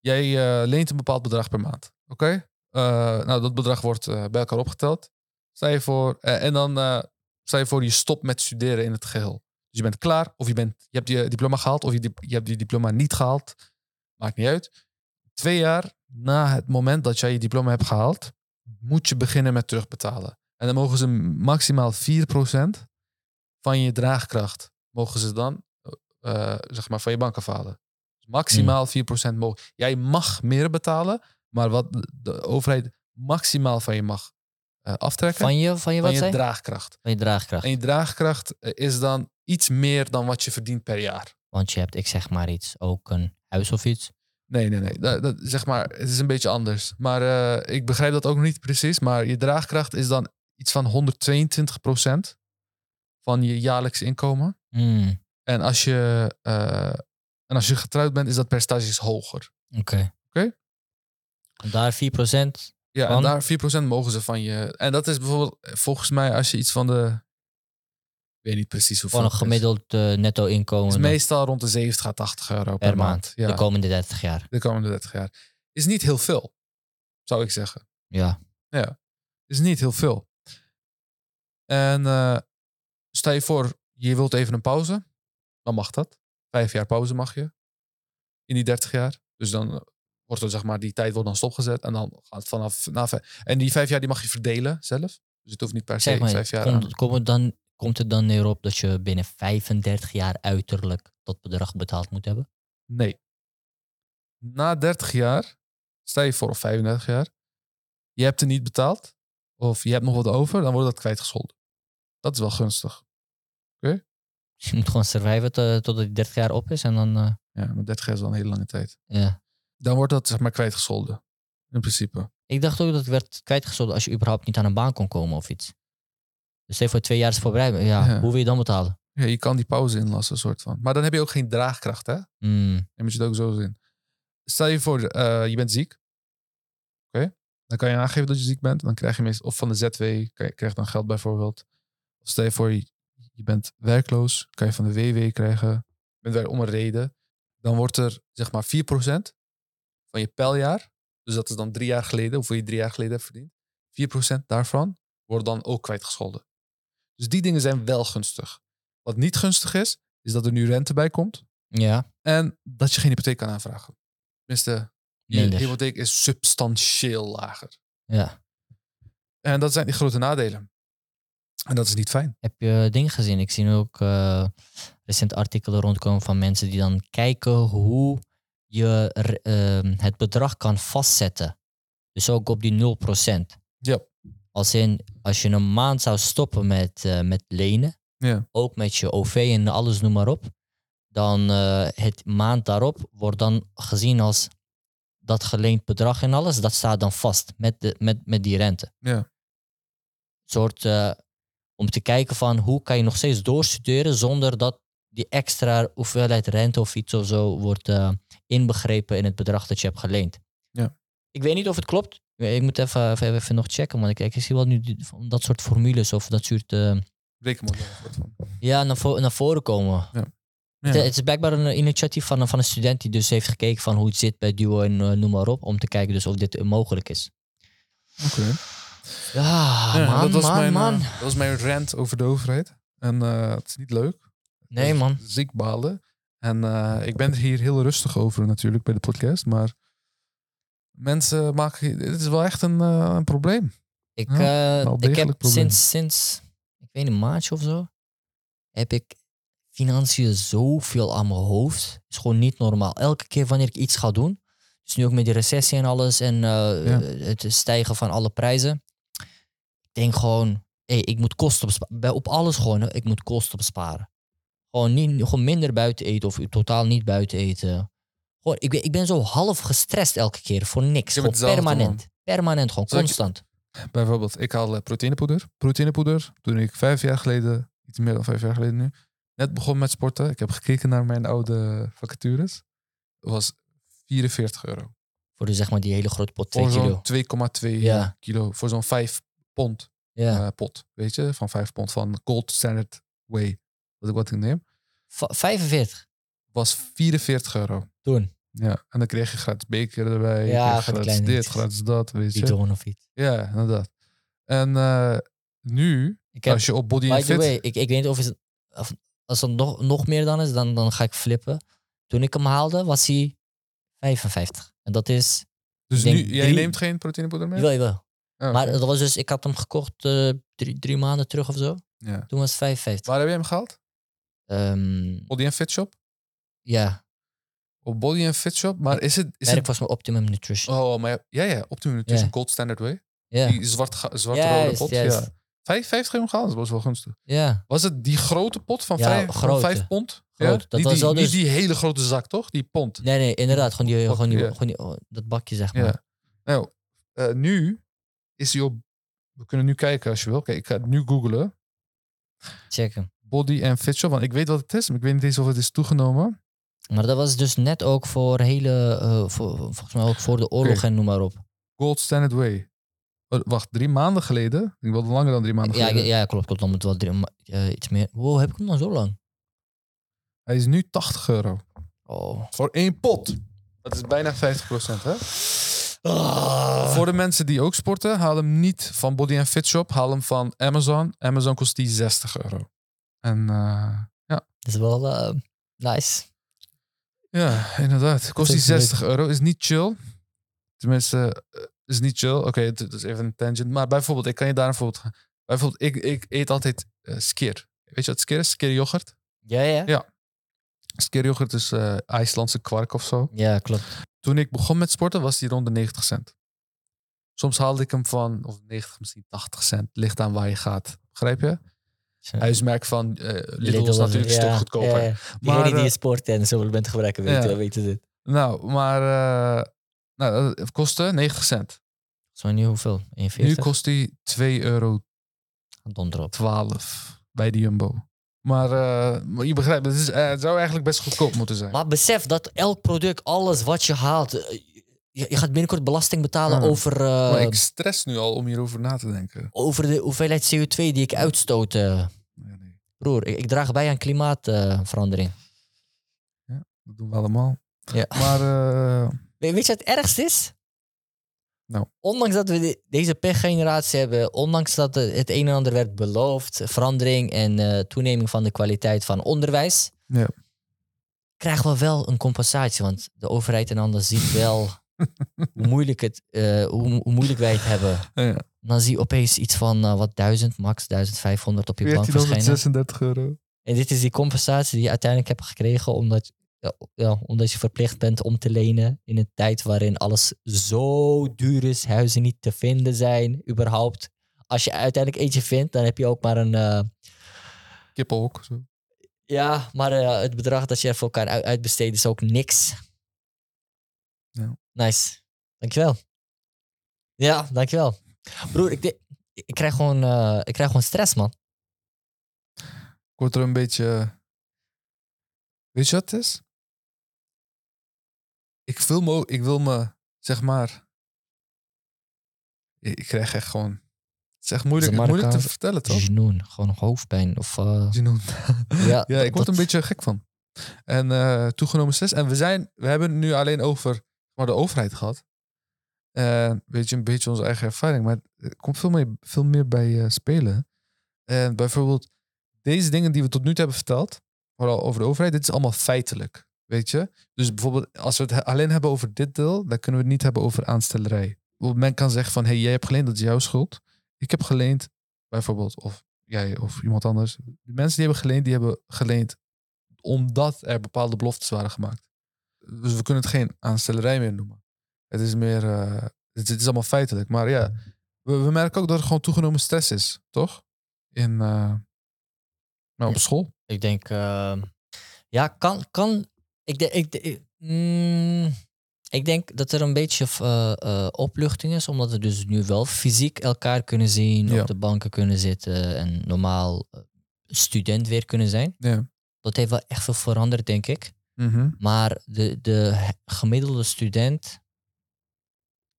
Jij eh, leent een bepaald bedrag per maand. Oké? Eh, nou, dat bedrag wordt eh, bij elkaar opgeteld. Stel je voor, en dan stel je voor, je stopt met studeren in het geheel. Dus je bent klaar, of je, bent, je hebt je diploma gehaald, of je, je hebt die diploma niet gehaald. Maakt niet uit. Twee jaar na het moment dat jij je diploma hebt gehaald, moet je beginnen met terugbetalen. En dan mogen ze maximaal 4% van je draagkracht mogen ze dan eh, eh, zeg maar van je bank afhalen. Dus maximaal 4% mogen. Jij mag meer betalen, maar wat de- overheid maximaal van je mag eh, aftrekken, Van je, van je van wat je draagkracht. Van je draagkracht. En je draagkracht is dan iets meer dan wat je verdient per jaar. Want je hebt, ik zeg maar iets, ook een huis of iets. Nee, nee, nee. Dat, dat, zeg maar, het is een beetje anders. Maar ik begrijp dat ook niet precies. Maar je draagkracht is dan iets van 122% van je jaarlijks inkomen. Hmm, En als je, eh, en als je getrouwd bent, is dat percentage hoger. Oké. Oké. En Daar 4%. Ja, en daar 4% mogen ze van je. En dat is bijvoorbeeld, volgens mij, als je iets van de. Ik weet niet precies hoeveel. Van een gemiddeld eh, netto inkomen is meestal rond de 70 à 80 euro per, per maand. Ja, De komende 30 jaar. de komende 30 jaar. Is niet heel veel, zou ik zeggen. Ja. is niet heel veel. En eh, stel je voor, je wilt even een pauze. Dan mag dat. Vijf jaar pauze mag je. In die 30 jaar. Dus dan eh, wordt er, zeg maar, die tijd wordt dan stopgezet. En dan gaat het vanaf... Na, vijf- en die vijf jaar die mag je verdelen zelf. Dus het hoeft niet per se Zeg maar, vijf jaar aan. komt, komt, het dan, komt het dan neer op dat je binnen 35 jaar uiterlijk dat bedrag betaald moet hebben? Nee. Na 30 jaar, stel je voor of 35 jaar, je hebt er niet betaald, of je hebt nog wat over, dan wordt dat kwijtgescholden. Dat is wel gunstig. Dus je moet gewoon surviven to- totdat die 30 jaar op is en dan... eh, Ja, maar 30 jaar is wel een hele lange tijd. ja. Dan wordt dat zeg maar kwijtgescholden. In principe. Ik dacht ook dat het werd kwijtgescholden als je überhaupt niet aan een baan kon komen of iets. Dus je voor twee jaar is voorbij. Ja, Ja. hoe wil je dan betalen? Ja, je kan die pauze inlassen, soort van. Maar dan heb je ook geen draagkracht, hè? Hmm, Dan moet je het ook zo zien. Stel je voor, eh, je bent ziek. Oké. Dan kan je aangeven dat je ziek bent. Dan krijg je meestal, of van de ZW, krijg je dan geld bijvoorbeeld. Stel je voor, je, bent werkloos. Kan je van de WW krijgen. Bent werk om een reden. Dan wordt er, zeg maar, 4% van je pijljaar. Dus dat is dan drie jaar geleden, hoeveel je drie jaar geleden hebt verdiend. 4% daarvan wordt dan ook kwijtgescholden. Dus die dingen zijn wel gunstig. Wat niet gunstig is, is dat er nu rente bij komt. ja, En dat je geen hypotheek kan aanvragen. Tenminste, je Minder. hypotheek is substantieel lager. ja. En dat zijn die grote nadelen. En dat is niet fijn. Heb je dingen gezien? Ik zie nu ook eh, recent artikelen rondkomen van mensen die dan kijken hoe je ehm, het bedrag kan vastzetten. Dus ook op die 0%. Ja. Als in, als je een maand zou stoppen met, eh, met lenen, Ja. ook met je OV en alles noem maar op, dan eh, het maand daarop wordt dan gezien als dat geleend bedrag en alles, dat staat dan vast met, de, met, met die rente. Ja. soort eh, om te kijken van hoe kan je nog steeds doorstuderen zonder dat die extra hoeveelheid rente of iets of zo wordt eh, inbegrepen in het bedrag dat je hebt geleend. Ja. Ik weet niet of het klopt. Ik moet even, even, even nog checken, want ik, ik zie wel nu die- dat soort formules of dat soort van. ja, naar, vo- naar voren komen. Ja. Het, het is blijkbaar een initiatief van, een- van een student die dus heeft gekeken van hoe het zit bij Duo en eh, noem maar op, om te kijken dus of dit mogelijk is. Oké. Ja, Ja, man, dat, was man, mijn, man. eh, dat was mijn rant over de overheid. En eh, het is niet leuk. Nee, man. Ziek balen. En eh, ik ben er hier heel rustig over natuurlijk bij de podcast. Maar mensen maken... Dit is wel echt een, een probleem. Ik, Ja, ik heb probleem. sinds, sinds, ik weet niet, een maandje of zo, heb ik financiën zoveel aan mijn hoofd. is gewoon niet normaal. Elke keer wanneer ik iets ga doen, dus nu ook met die recessie en alles en Ja. het stijgen van alle prijzen. Denk gewoon, hey, ik moet kosten besparen. Bij- Op alles gewoon, hè, ik moet kosten besparen. Gewoon, niet, gewoon minder buiten eten of totaal niet buiten eten. Gewoon, ik, ben, ik ben zo half gestrest elke keer voor niks. Gewoon permanent. Permanent, gewoon Zal ik- constant. Bijvoorbeeld, ik haal eh, proteïnepoeder. Proteïnepoeder, toen ik vijf jaar geleden, iets meer dan vijf jaar geleden nu, net begon met sporten. Ik heb gekeken naar mijn oude vacatures. Was 44 euro. Voor de, zeg maar die hele grote pot 2 Voor kilo. zo'n 2,2 Ja. kilo. Voor zo'n 5 pond. Ja. eh, pot. Weet je, van 5 pond van Gold Standard Way. Dat ik wat ik neem. Va- 45 Was 44 euro. toen. Ja, en dan kreeg je gratis beker erbij. Ja, gratis dit, gratis dat, weet je. Bidon of iets. Ja, inderdaad. En eh, nu, Ik heb, als je op Body by Fit... way, ik, ik weet niet of, het, of als het nog, nog meer dan is, dan, dan ga ik flippen. Toen ik hem haalde, was hij 55. En dat is... dus nu, jij drie- neemt geen proteïnepoeder meer? Jawel, jawel. Oh, Maar dat was dus, ik had hem gekocht eh, drie, drie maanden terug of zo. ja. Toen was het 55. Waar heb je hem gehaald? Ehm, Body and Fit Shop? ja, Op Body and Fit Shop? Maar is het... Is merk het was mijn Optimum Nutrition. oh, maar ja, ja, Optimum Nutrition. Gold Standard Way. ja, Die zwart, ga- zwarte Ja, rode juist, pot. juist. Ja. 55 heb je hem gehaald, dat was wel gunstig. ja. Was het die grote pot van, Ja, vijf, van grote. 5 pond? Groot. Ja? Dat niet, was die, wel dus- die hele grote zak, toch? Die pond. Nee, nee, inderdaad. Gewoon, die, Bak- gewoon, die, ja. gewoon die, oh, dat bakje, zeg maar. Ja. Nou, eh, nu is hij op... We kunnen nu kijken als je wil. Kijk, ik ga het nu googlen. Check hem. Body and Fit Shop. Want ik weet wat het is, maar ik weet niet eens of het is toegenomen. Maar dat was dus net ook voor hele, eh, voor, volgens mij ook voor de oorlog Oké. en noem maar op. Gold Standard Way. Wacht, drie maanden geleden? Ik wilde langer dan drie maanden Ja, geleden. ja, klopt, klopt. Dan moet wel drie, eh, iets meer. Wow, heb ik hem dan zo lang? Hij is nu 80 euro. Oh. Voor één pot. Dat is bijna 50% hè? Ah. Voor de mensen die ook sporten, haal hem niet van Body and Fit Shop. Haal hem van Amazon. Amazon kost die 60 euro. En eh, Dat is wel eh, nice. ja, inderdaad. Kost die is leuk. 60 euro. Is niet chill. Tenminste, eh, is niet chill. Oké, het het is even een tangent. Maar bijvoorbeeld, ik kan je daar een voorbeeld gaan. Bijvoorbeeld, ik, ik eet altijd skyr. Weet je wat skyr is? Skyr yoghurt. Ja, ja. Ja. Skyr yoghurt is eh IJslandse kwark of zo. Ja, klopt. Toen ik begon met sporten was die rond de 90 cent. Soms haalde ik hem van, of 90, misschien 80 cent. Ligt aan waar je gaat. Begrijp je? Zo. Huismerk van eh Lidl Lidl is natuurlijk een ja, stuk goedkoper. ja, ja. Maar, Diegenen die eh, je sport en supplementen gebruiken weten, Ja. weten dit. Nou, maar nou, het kostte 90 cent. Zo nu hoeveel? 41? Nu kost die 2,12 euro Donder op. bij de Jumbo. Maar, eh, maar je begrijpt, het, is, eh, het zou eigenlijk best goedkoop moeten zijn. Maar besef dat elk product, alles wat je haalt, eh, je, je gaat binnenkort belasting betalen Ja. over, maar ik stress nu al om hierover na te denken. over de hoeveelheid CO2 die ik uitstoot. Ja, nee, broer, ik, ik draag bij aan klimaatverandering. dat doen we allemaal. Ja. Maar weet, weet je wat het ergst is? Nou. Ondanks dat we de- deze pechgeneratie hebben, ondanks dat het een en ander werd beloofd, verandering en eh, toeneming van de kwaliteit van onderwijs, Ja. krijgen we wel een compensatie. Want de overheid en anders ziet wel hoe, moeilijk het, eh, hoe, hoe moeilijk wij het hebben. ja. Dan zie je opeens iets van eh, wat 1000, max 1500 op je bank verschijnen. 1436 euro. En dit is die compensatie die je uiteindelijk hebt gekregen omdat, ja, ja, omdat je verplicht bent om te lenen in een tijd waarin alles zo duur is, huizen niet te vinden zijn, überhaupt. Als je uiteindelijk eentje vindt, dan heb je ook maar een... eh, Kippenhok. Zo. ja, maar eh, het bedrag dat je er voor elkaar uit- uitbesteedt is ook niks. Ja. Nice. Dankjewel. Ja, dankjewel. Broer, ik, de- ik, krijg gewoon, eh, ik krijg gewoon stress, man. Ik word er een beetje... Weet je wat het is? Ik wil me, ik wil me zeg maar... Ik ik krijg echt gewoon... Het is echt moeilijk, moeilijk te vertellen, toch? Genoen, gewoon hoofdpijn. Of, Genoen. ja, Ja, ik word dat- een beetje gek van. En eh, toegenomen stress. En we, zijn, we hebben het nu alleen over maar de overheid gehad. Weet je, een beetje onze eigen ervaring. Maar er komt veel meer, veel meer bij eh, spelen. En bijvoorbeeld deze dingen die we tot nu toe hebben verteld. Vooral over de overheid. Dit is allemaal feitelijk. Weet je? Dus bijvoorbeeld als we het alleen hebben over dit deel. Dan kunnen we het niet hebben over aanstellerij. Want Men kan zeggen van, hé, hey, jij hebt geleend, dat is jouw schuld. Ik heb geleend, bijvoorbeeld. Of jij of iemand anders. De mensen die hebben geleend, die hebben geleend omdat er bepaalde beloftes waren gemaakt. Dus we kunnen het geen aanstellerij meer noemen. Het is meer, eh, het, het is allemaal feitelijk. Maar ja, we, we merken ook dat er gewoon toegenomen stress is, toch? In, eh, nou, op school. Ik denk, ehm, ja, kan, kan. Ik, de, ik, de- ik, mm, ik denk dat er een beetje eh, eh, opluchting is, omdat we dus nu wel fysiek elkaar kunnen zien, Ja. op de banken kunnen zitten en normaal eh, student weer kunnen zijn. Ja. Dat heeft wel echt veel veranderd, denk ik. Mhm. Maar de, de gemiddelde student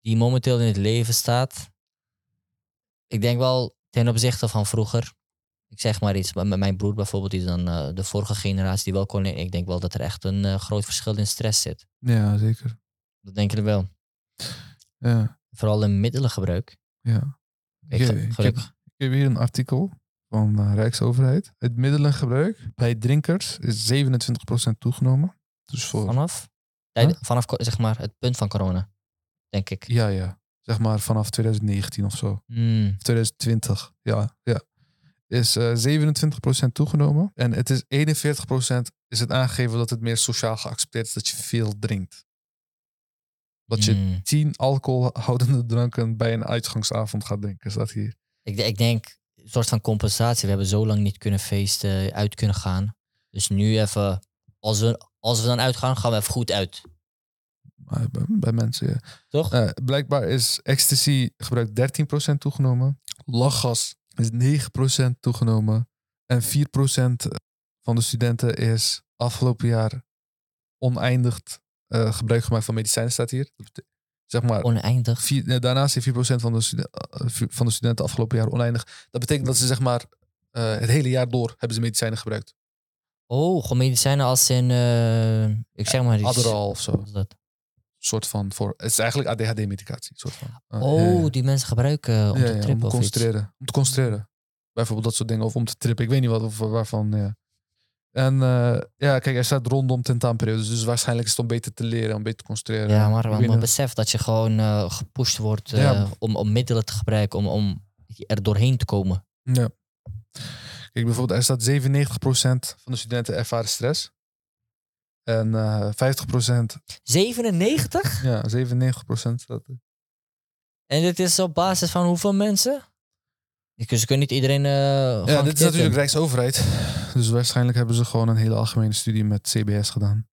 die momenteel in het leven staat, ik denk wel, ten opzichte van vroeger. Ik zeg maar iets, met mijn broer bijvoorbeeld, die is dan eh, de vorige generatie die wel kon. Ik denk wel dat er echt een eh, groot verschil in stress zit. Ja, zeker. Dat denken we wel. Ja, Vooral in middelengebruik. ja. Ik, ik heb-. Ik heb hier een artikel van de Rijksoverheid. Het middelengebruik bij drinkers is 27% toegenomen. Dus voor, Vanaf? Huh? Vanaf zeg maar het punt van corona, denk ik. ja, ja. Zeg maar vanaf 2019 of zo. Of 2020, ja. ja. Is eh 27% toegenomen. En het is 41% is het aangegeven dat het meer sociaal geaccepteerd is dat je veel drinkt. Dat je Hmm. 10 alcoholhoudende dranken bij een uitgangsavond gaat drinken, staat hier. Ik, ik denk, een soort van compensatie. We hebben zo lang niet kunnen feesten, uit kunnen gaan. Dus nu even, als we, als we dan uitgaan, gaan we even goed uit. Bij mensen, ja. Toch? Eh, blijkbaar is ecstasy gebruik 13% toegenomen. Lachgas is 9% toegenomen. En 4% van de studenten is afgelopen jaar oneindig eh, gebruik gemaakt van medicijnen, staat hier. Zeg maar, Oneindig. vier, eh, daarnaast heeft 4% van de, eh, van de studenten afgelopen jaar oneindig. Dat betekent dat ze zeg maar eh, het hele jaar door hebben ze medicijnen gebruikt. Oh, gewoon medicijnen als in, eh, ik zeg maar iets. Adderall of zo. Dat? Soort van voor. Het is eigenlijk ADHD-medicatie. Soort van. Eh, Oh, ja, ja. die mensen gebruiken om Ja, te trippen om te iets. concentreren. Om te concentreren. Bijvoorbeeld dat soort dingen. Of om te trippen. Ik weet niet wat of waarvan. Ja. En eh, ja, kijk, hij staat rondom tentaamperiodes. Dus waarschijnlijk is het om beter te leren, om beter te concentreren. Ja, maar, besef dat je gewoon eh, gepusht wordt eh, om, om middelen te gebruiken om, om er doorheen te komen. Ja. Kijk, bijvoorbeeld, er staat 97% van de studenten ervaren stress. En eh 50%, 97? ja, 97% staat er. En dit is op basis van hoeveel mensen? Dus ze kunnen niet iedereen. eh Ja, dit is natuurlijk Rijksoverheid. Dus waarschijnlijk hebben ze gewoon een hele algemene studie met CBS gedaan.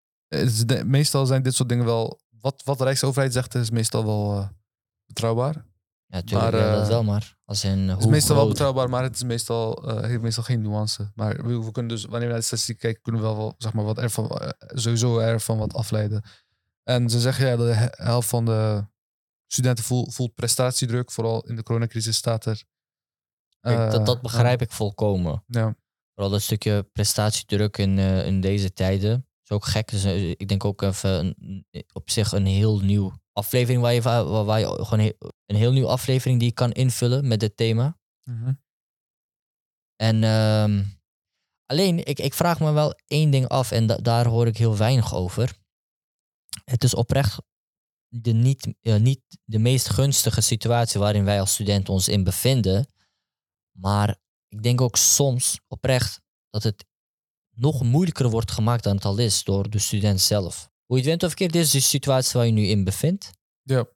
De- meestal zijn dit soort dingen wel... Wat, wat de Rijksoverheid zegt is meestal wel eh, betrouwbaar. Ja, tuurlijk, maar, ja, dat eh, wel, maar als in Het is meestal wel betrouwbaar, maar het is meestal, eh, heeft meestal geen nuance. Maar we, we kunnen dus, wanneer we naar de statistiek kijken, kunnen we wel, wel, zeg maar, wat ervan, eh, sowieso ervan wat afleiden. En ze zeggen ja, de he- helft van de studenten voelt, voelt prestatiedruk. Vooral in de coronacrisis staat er. Kijk, eh, dat, dat begrijp ik volkomen. Ja, Vooral dat stukje prestatiedruk in, in deze tijden. is ook gek. Dus, ik denk ook even een- op zich een heel nieuw aflevering waar je, waar, waar je gewoon he- een heel nieuw aflevering die je kan invullen met dit thema. Mhm. En ehm, alleen, ik, ik vraag me wel één ding af en da- daar hoor ik heel weinig over. Het is oprecht de niet, eh, niet de meest gunstige situatie waarin wij als studenten ons in bevinden. Maar ik denk ook soms oprecht dat het nog moeilijker wordt gemaakt dan het al is door de student zelf. Hoe je het went of keert, dit is de situatie waar je nu in bevindt. Ja.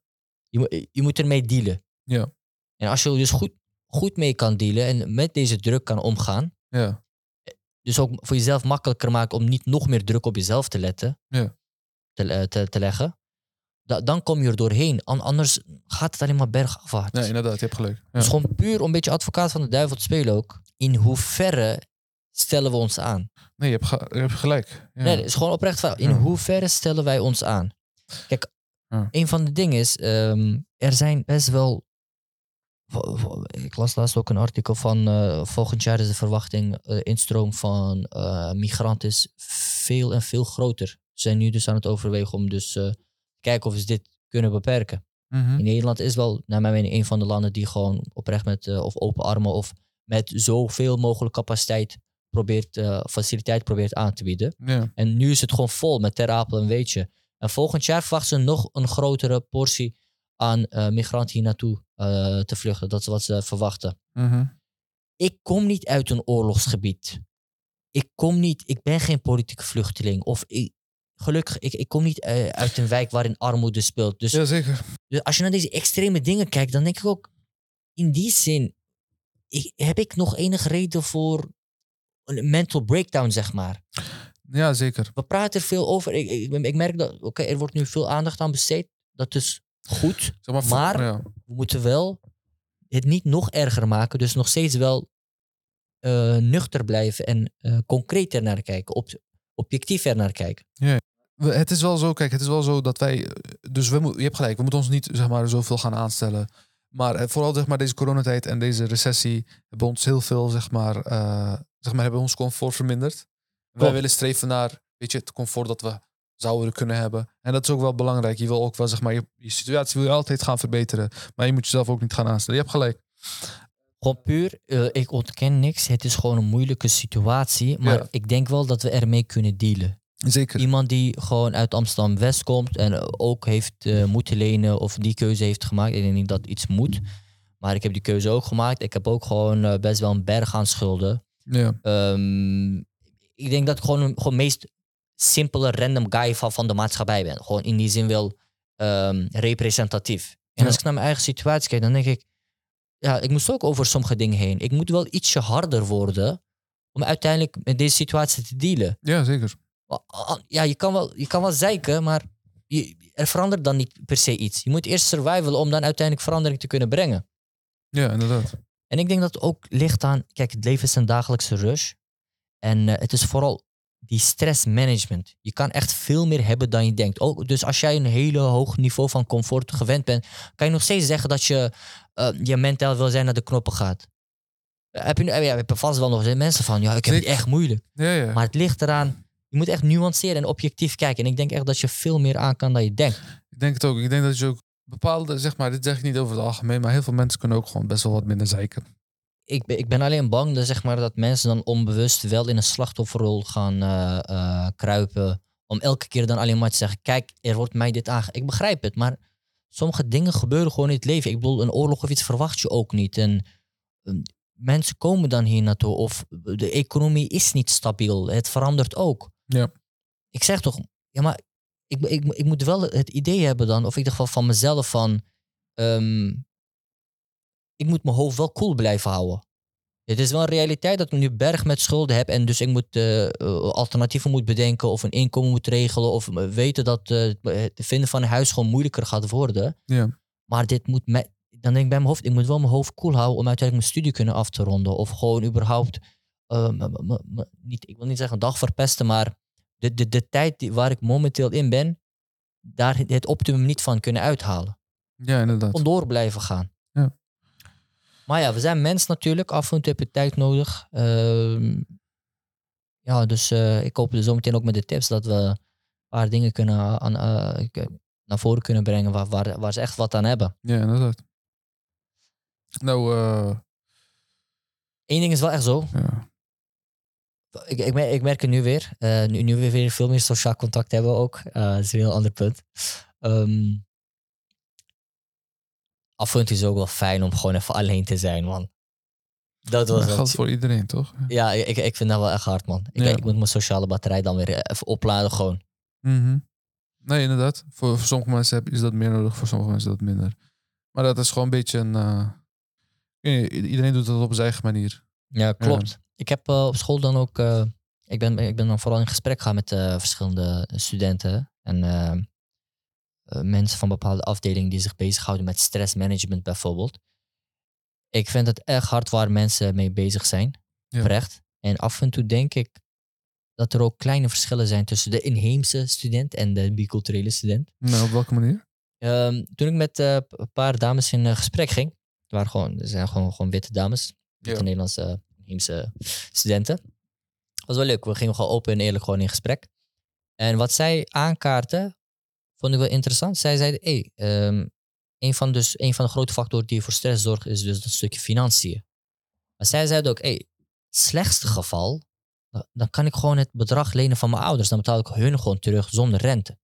Je, moet- je moet ermee dealen. Ja. En als je er dus goed, goed mee kan dealen en met deze druk kan omgaan, ja, dus ook voor jezelf makkelijker maken om niet nog meer druk op jezelf te letten, Ja. te, te, te leggen, da- dan kom je er doorheen. An- anders gaat het alleen maar bergafwaarts. nee, inderdaad, je hebt gelijk. Ja. Dus gewoon puur om een beetje advocaat van de duivel te spelen ook. In hoeverre stellen we ons aan? Nee, je hebt, ge- je hebt gelijk. Ja. Nee, het is gewoon oprecht vraag. In Ja. hoeverre stellen wij ons aan? Kijk, Ja. een van de dingen is, ehm, er zijn best wel. Ik las laatst ook een artikel van eh, volgend jaar is de verwachting eh, instroom van eh, migranten is veel en veel groter. Ze zijn nu dus aan het overwegen om dus eh, kijken of ze dit kunnen beperken. Mhm. In Nederland is wel, naar mijn mening, een van de landen die gewoon oprecht met of open armen of met zoveel mogelijk capaciteit probeert, eh, faciliteit probeert aan te bieden. ja. En nu is het gewoon vol met ter apel en weetje. En volgend jaar verwachten ze nog een grotere portie aan eh, migranten hier naartoe eh, te vluchten. Dat is wat ze verwachten. Mhm. Ik kom niet uit een oorlogsgebied. Ik kom niet, ik ben geen politieke vluchteling. Of ik, gelukkig, ik, ik kom niet uit een wijk waarin armoede speelt. Dus Jazeker. dus als je naar deze extreme dingen kijkt, dan denk ik ook, in die zin, ik, heb ik nog enige reden voor een mental breakdown, zeg maar. Ja, zeker. We praten er veel over. Ik, ik, ik merk dat, oké, er wordt nu veel aandacht aan besteed. Dat is goed. Zeg maar, Maar- ja. We moeten wel het niet nog erger maken. Dus nog steeds wel eh, nuchter blijven en eh concreet er naar kijken. Op, objectief er naar kijken. We- Het is wel zo, kijk, het is wel zo dat wij. eh, Dus we, je hebt gelijk, we moeten ons niet zeg maar, zoveel gaan aanstellen. Maar vooral zeg maar, deze coronatijd en deze recessie hebben ons heel veel, zeg maar, zeg maar hebben ons comfort verminderd. Wij willen streven naar, weet je, het comfort dat we zouden kunnen hebben. En dat is ook wel belangrijk. Je wil ook wel, zeg maar, je, je situatie wil je altijd gaan verbeteren. Maar je moet jezelf ook niet gaan aanstellen. Je hebt gelijk. Gewoon puur, eh, ik ontken niks. Het is gewoon een moeilijke situatie. Maar Ja. ik denk wel dat we ermee kunnen dealen. Zeker. Iemand die gewoon uit Amsterdam-West komt en ook heeft eh, moeten lenen of die keuze heeft gemaakt. Ik denk niet dat iets moet. Maar ik heb die keuze ook gemaakt. Ik heb ook gewoon eh, best wel een berg aan schulden. Ja. Ehm, ik denk dat ik gewoon gewoon meest simpele random guy van, van de maatschappij ben. Gewoon in die zin wel ehm, representatief. En Ja. als ik naar mijn eigen situatie kijk, dan denk ik... Ja, ik moest ook over sommige dingen heen. Ik moet wel ietsje harder worden om uiteindelijk met deze situatie te dealen. ja, zeker. Ja, je kan wel, je kan wel zeiken, maar je, er verandert dan niet per se iets. Je moet eerst survivalen om dan uiteindelijk verandering te kunnen brengen. Ja, inderdaad. En ik denk dat het ook ligt aan, kijk, het leven is een dagelijkse rush. En eh, het is vooral die stressmanagement. Je kan echt veel meer hebben dan je denkt. Ook, dus als jij een hele hoog niveau van comfort gewend bent, kan je nog steeds zeggen dat je, eh, je mentaal wil zijn naar de knoppen gaat. Eh, Heb je, ja, heb je vast wel nog eens mensen van, ja, ik heb het echt moeilijk. Ja, ja. Maar het ligt eraan, je moet echt nuanceren en objectief kijken. En ik denk echt dat je veel meer aan kan dan je denkt. Ik denk het ook. Ik denk dat je ook bepaalde, zeg maar, dit zeg ik niet over het algemeen, maar heel veel mensen kunnen ook gewoon best wel wat minder zeiken. ik, ben- ik ben alleen bang dat, zeg maar, dat mensen dan onbewust wel in een slachtofferrol gaan eh, eh, kruipen. Om elke keer dan alleen maar te zeggen: Kijk, er wordt mij dit aange. Ik begrijp het, maar sommige dingen gebeuren gewoon in het leven. Ik bedoel, een oorlog of iets verwacht je ook niet. En eh, mensen komen dan hier naartoe. Of de economie is niet stabiel. Het verandert ook. Ja. Ik zeg toch, ja, maar ik, ik, ik moet wel het idee hebben dan, of in ieder geval van mezelf, van. ehm, ik moet mijn hoofd wel cool blijven houden. Het is wel een realiteit dat ik nu berg met schulden heb en dus ik moet eh, eh, alternatieven moet bedenken of een inkomen moet regelen of eh, weten dat het vinden van een huis gewoon moeilijker gaat worden. Ja. Maar dit moet me, dan denk ik bij mijn hoofd, ik moet wel mijn hoofd cool houden om uiteindelijk mijn studie kunnen af te ronden of gewoon überhaupt, niet, ik wil niet zeggen een dag verpesten, maar de, de, de tijd die, waar ik momenteel in ben, daar het optimum niet van kunnen uithalen Ja, inderdaad. gewoon door blijven gaan. Ja. Maar ja, we zijn mens natuurlijk. Af en toe heb je tijd nodig. Ehm, ja, dus eh, ik hoop zo meteen ook met de tips dat we een paar dingen kunnen aan, eh, naar voren kunnen brengen waar, waar, waar ze echt wat aan hebben. Ja, inderdaad. Nou, eh, Eén ding is wel echt zo. ja. Ik, ik, mer- ik merk het nu weer. eh, nu, nu we weer veel meer sociaal contact hebben ook. eh, dat is een heel ander punt. Ehm, af en toe is het ook wel fijn om gewoon even alleen te zijn, man. Dat was dat geldt voor iedereen, toch? Ja, ik, ik vind dat wel echt hard, man. Ik, Ja. ik moet mijn sociale batterij dan weer even opladen, gewoon. Mhm. Nee, inderdaad. Voor, voor sommige mensen is dat meer nodig, voor sommige mensen dat minder. Maar dat is gewoon een beetje een... eh, iedereen doet dat op zijn eigen manier. Ja, klopt. Ik heb eh, op school dan ook... eh, ik, ben, ik ben dan vooral in gesprek gaan met eh, verschillende studenten. En mensen van bepaalde afdelingen die zich bezighouden met stressmanagement bijvoorbeeld. Ik vind het echt hard waar mensen mee bezig zijn. Ja. En af en toe denk ik dat er ook kleine verschillen zijn tussen de inheemse student en de biculturele student. Nou, op welke manier? Ehm, toen ik met een paar dames in gesprek ging, het waren gewoon, zijn gewoon, gewoon witte dames, witte Ja. Nederlandse inheemse studenten. was wel leuk, we gingen gewoon open en eerlijk gewoon in gesprek. En wat zij aankaarten, vond ik wel interessant. Zij zeiden, hey, ehm, een, van dus, een van de grote factoren die voor stress zorgen is dus dat stukje financiën. Maar zij zeiden ook, hey, slechtste geval, dan- kan ik gewoon het bedrag lenen van mijn ouders. Dan betaal ik hun gewoon terug zonder rente.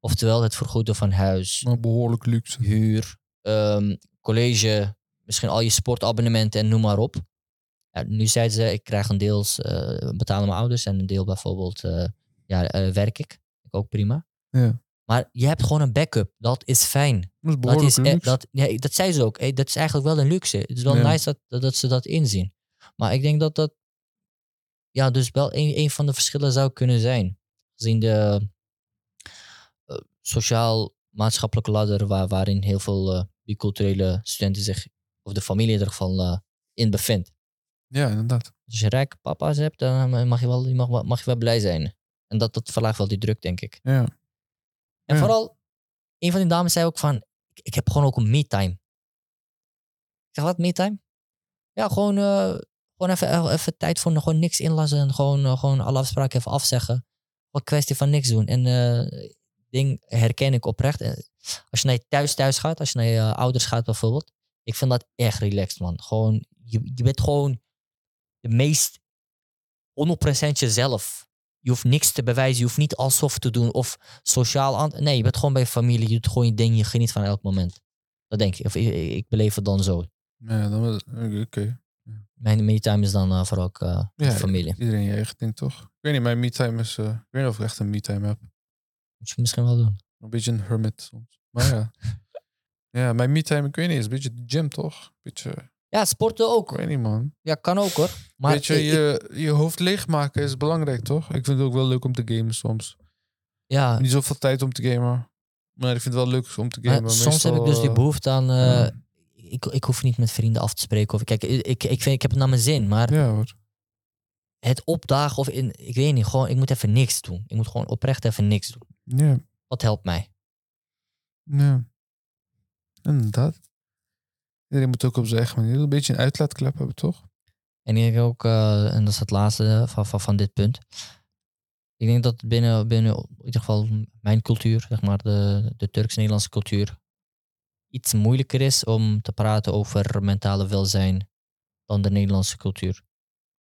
Oftewel het vergoeden van huis, Maar behoorlijk luxe. huur, ehm, college, misschien al je sportabonnementen en noem maar op. Ja, nu zeiden ze, ik krijg een deel eh, betalen mijn ouders en een deel bijvoorbeeld eh, ja, eh, werk ik. Ik ook prima. Ja. Maar je hebt gewoon een backup. Dat is fijn. Dat is Dat, is, e- luxe. dat, ja, dat zei ze ook. Hey, dat is eigenlijk wel een luxe. Het is wel Ja. nice dat, dat, ze dat inzien. Maar ik denk dat dat ja, dus wel een, een van de verschillen zou kunnen zijn. Gezien de sociaal-maatschappelijke ladder waar, waarin heel veel eh, biculturele studenten zich, of de familie in ieder geval, in bevindt. Ja, inderdaad. Als je rijke papa's hebt, dan mag je wel, mag, mag je wel blij zijn. En dat, dat verlaagt wel die druk, denk ik. Ja. En Ja. vooral, een van die dames zei ook van, ik, ik heb gewoon ook een me-time. zeg, wat, me-time? Ja, gewoon, eh, gewoon even, eh, even tijd voor gewoon niks inlassen. En gewoon, eh, gewoon alle afspraken even afzeggen. Wat kwestie van niks doen. En eh ding herken ik oprecht. Eh, Als je naar je thuis thuis gaat, als je naar je eh, ouders gaat bijvoorbeeld. Ik vind dat echt relaxed, man. Gewoon, je, je bent gewoon de meest 100% jezelf. Je hoeft niks te bewijzen. Je hoeft niet alsof te doen of sociaal. Nee, je bent gewoon bij je familie. Je doet gewoon je ding. Je geniet van elk moment. Dat denk ik. Of ik, ik- beleef het dan zo. Ja, dan oké. Mijn me-time is dan eh, vooral ook eh, Ja, familie. Iedereen je eigen ding, toch? Ik weet niet, mijn me-time is... eh, ik weet niet of ik echt een me-time heb. Moet je misschien wel doen. Een beetje een hermit soms. Maar ja. ja, mijn me-time, ik weet niet, is een beetje de gym, toch? Beetje, Ja, sporten ook. ik weet niet, man. Ja, kan ook hoor. Maar weet je, ik- je, je hoofd leegmaken is belangrijk, toch? Ik vind het ook wel leuk om te gamen soms. ja, Niet zoveel tijd om te gamen. Maar ik vind het wel leuk om te maar gamen. soms heb ik dus die Meestal, behoefte aan... eh, ja. ik, ik hoef niet met vrienden af te spreken. Of, kijk, ik, ik, ik, vind, ik heb het naar mijn zin. Maar eh, Ja, hoor. het opdagen of in... Ik weet niet, gewoon... Ik moet even niks doen. Ik moet gewoon oprecht even niks doen. Ja, Wat helpt mij? ja. Inderdaad. Iedereen moet ook op zijn eigen manier een beetje een uitlaatklep hebben, toch? En ik denk ook, eh, en dat is het laatste van, van, van dit punt. Ik denk dat binnen, binnen in ieder geval mijn cultuur, zeg maar, de, de Turks-Nederlandse cultuur, iets moeilijker is om te praten over mentale welzijn dan de Nederlandse cultuur.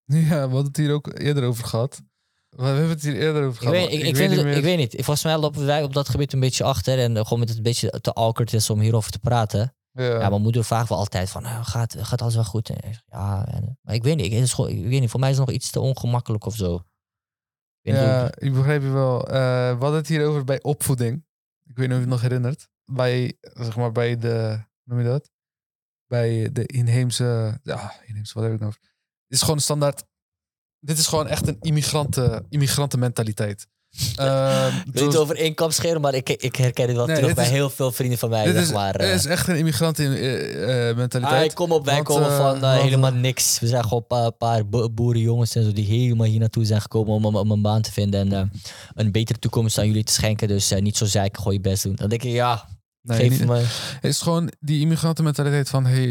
Ja, we hadden het hier ook eerder over gehad. We hebben het hier eerder over Ik gehad. weet, maar ik, ik, vind niet meer- ik weet niet. Volgens mij lopen wij op dat gebied een beetje achter en gewoon met het een beetje te awkward is om hierover te praten. Ja. Ja, mijn moeder vraagt wel altijd van, nou, gaat, gaat alles wel goed? En zeg, ja, en, maar ik weet niet, ik, is weet niet, voor mij is het nog iets te ongemakkelijk of zo. Ik niet Ja, ik begrijp je wel. Eh, we hadden het hier over bij opvoeding. Ik weet niet of je het nog herinnert. Bij, zeg maar, bij de, noem je dat? Bij de inheemse, ja, inheemse, wat heb ik nou over? Het is gewoon standaard, dit is gewoon echt een immigranten, immigrantenmentaliteit. Weet niet over één scheren, maar ik, ik herken het wel Nee, terug dit bij is- heel veel vrienden van mij. dit zeg is, maar, het eh. is echt een immigrantenmentaliteit. Ah, kom op, wij Want, komen van helemaal niks. We zijn gewoon een paar, paar bo- boerenjongens en zo die helemaal hier naartoe zijn gekomen om, om, om een baan te vinden en een betere toekomst aan jullie te schenken. Dus niet zo zeiken, gooi je best doen. Dan denk ik, ja, nee, geef niet- me. Het is gewoon die immigrantenmentaliteit van, hey,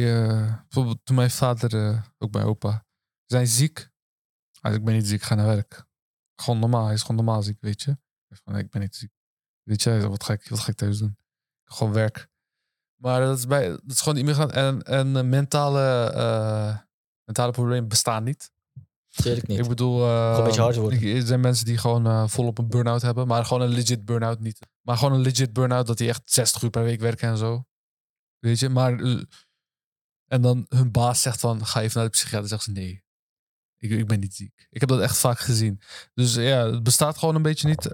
bijvoorbeeld toen mijn vader, ook mijn opa, zijn ziek. Ah, ik ben niet ziek, ga naar werk. Gewoon normaal, hij is gewoon normaal ziek, weet je. Van, nee, ik ben niet ziek. Weet je, wat ga ik, wat ga ik thuis doen? Gewoon werk. Maar dat is, bij, dat is gewoon immigrant. En, en mentale, eh, mentale problemen bestaan niet. Tuurlijk niet. Ik bedoel, een beetje hard worden. Er zijn mensen die gewoon eh, volop een burn-out hebben, maar gewoon een legit burn-out niet. Maar gewoon een legit burn-out dat die echt 60 uur per week werken en zo. Weet je, maar. eh, en dan hun baas zegt van: ga even naar de psychiater. Zegt ze nee. Ik, ik ben niet ziek. Ik heb dat echt vaak gezien. Dus ja, het bestaat gewoon een beetje niet.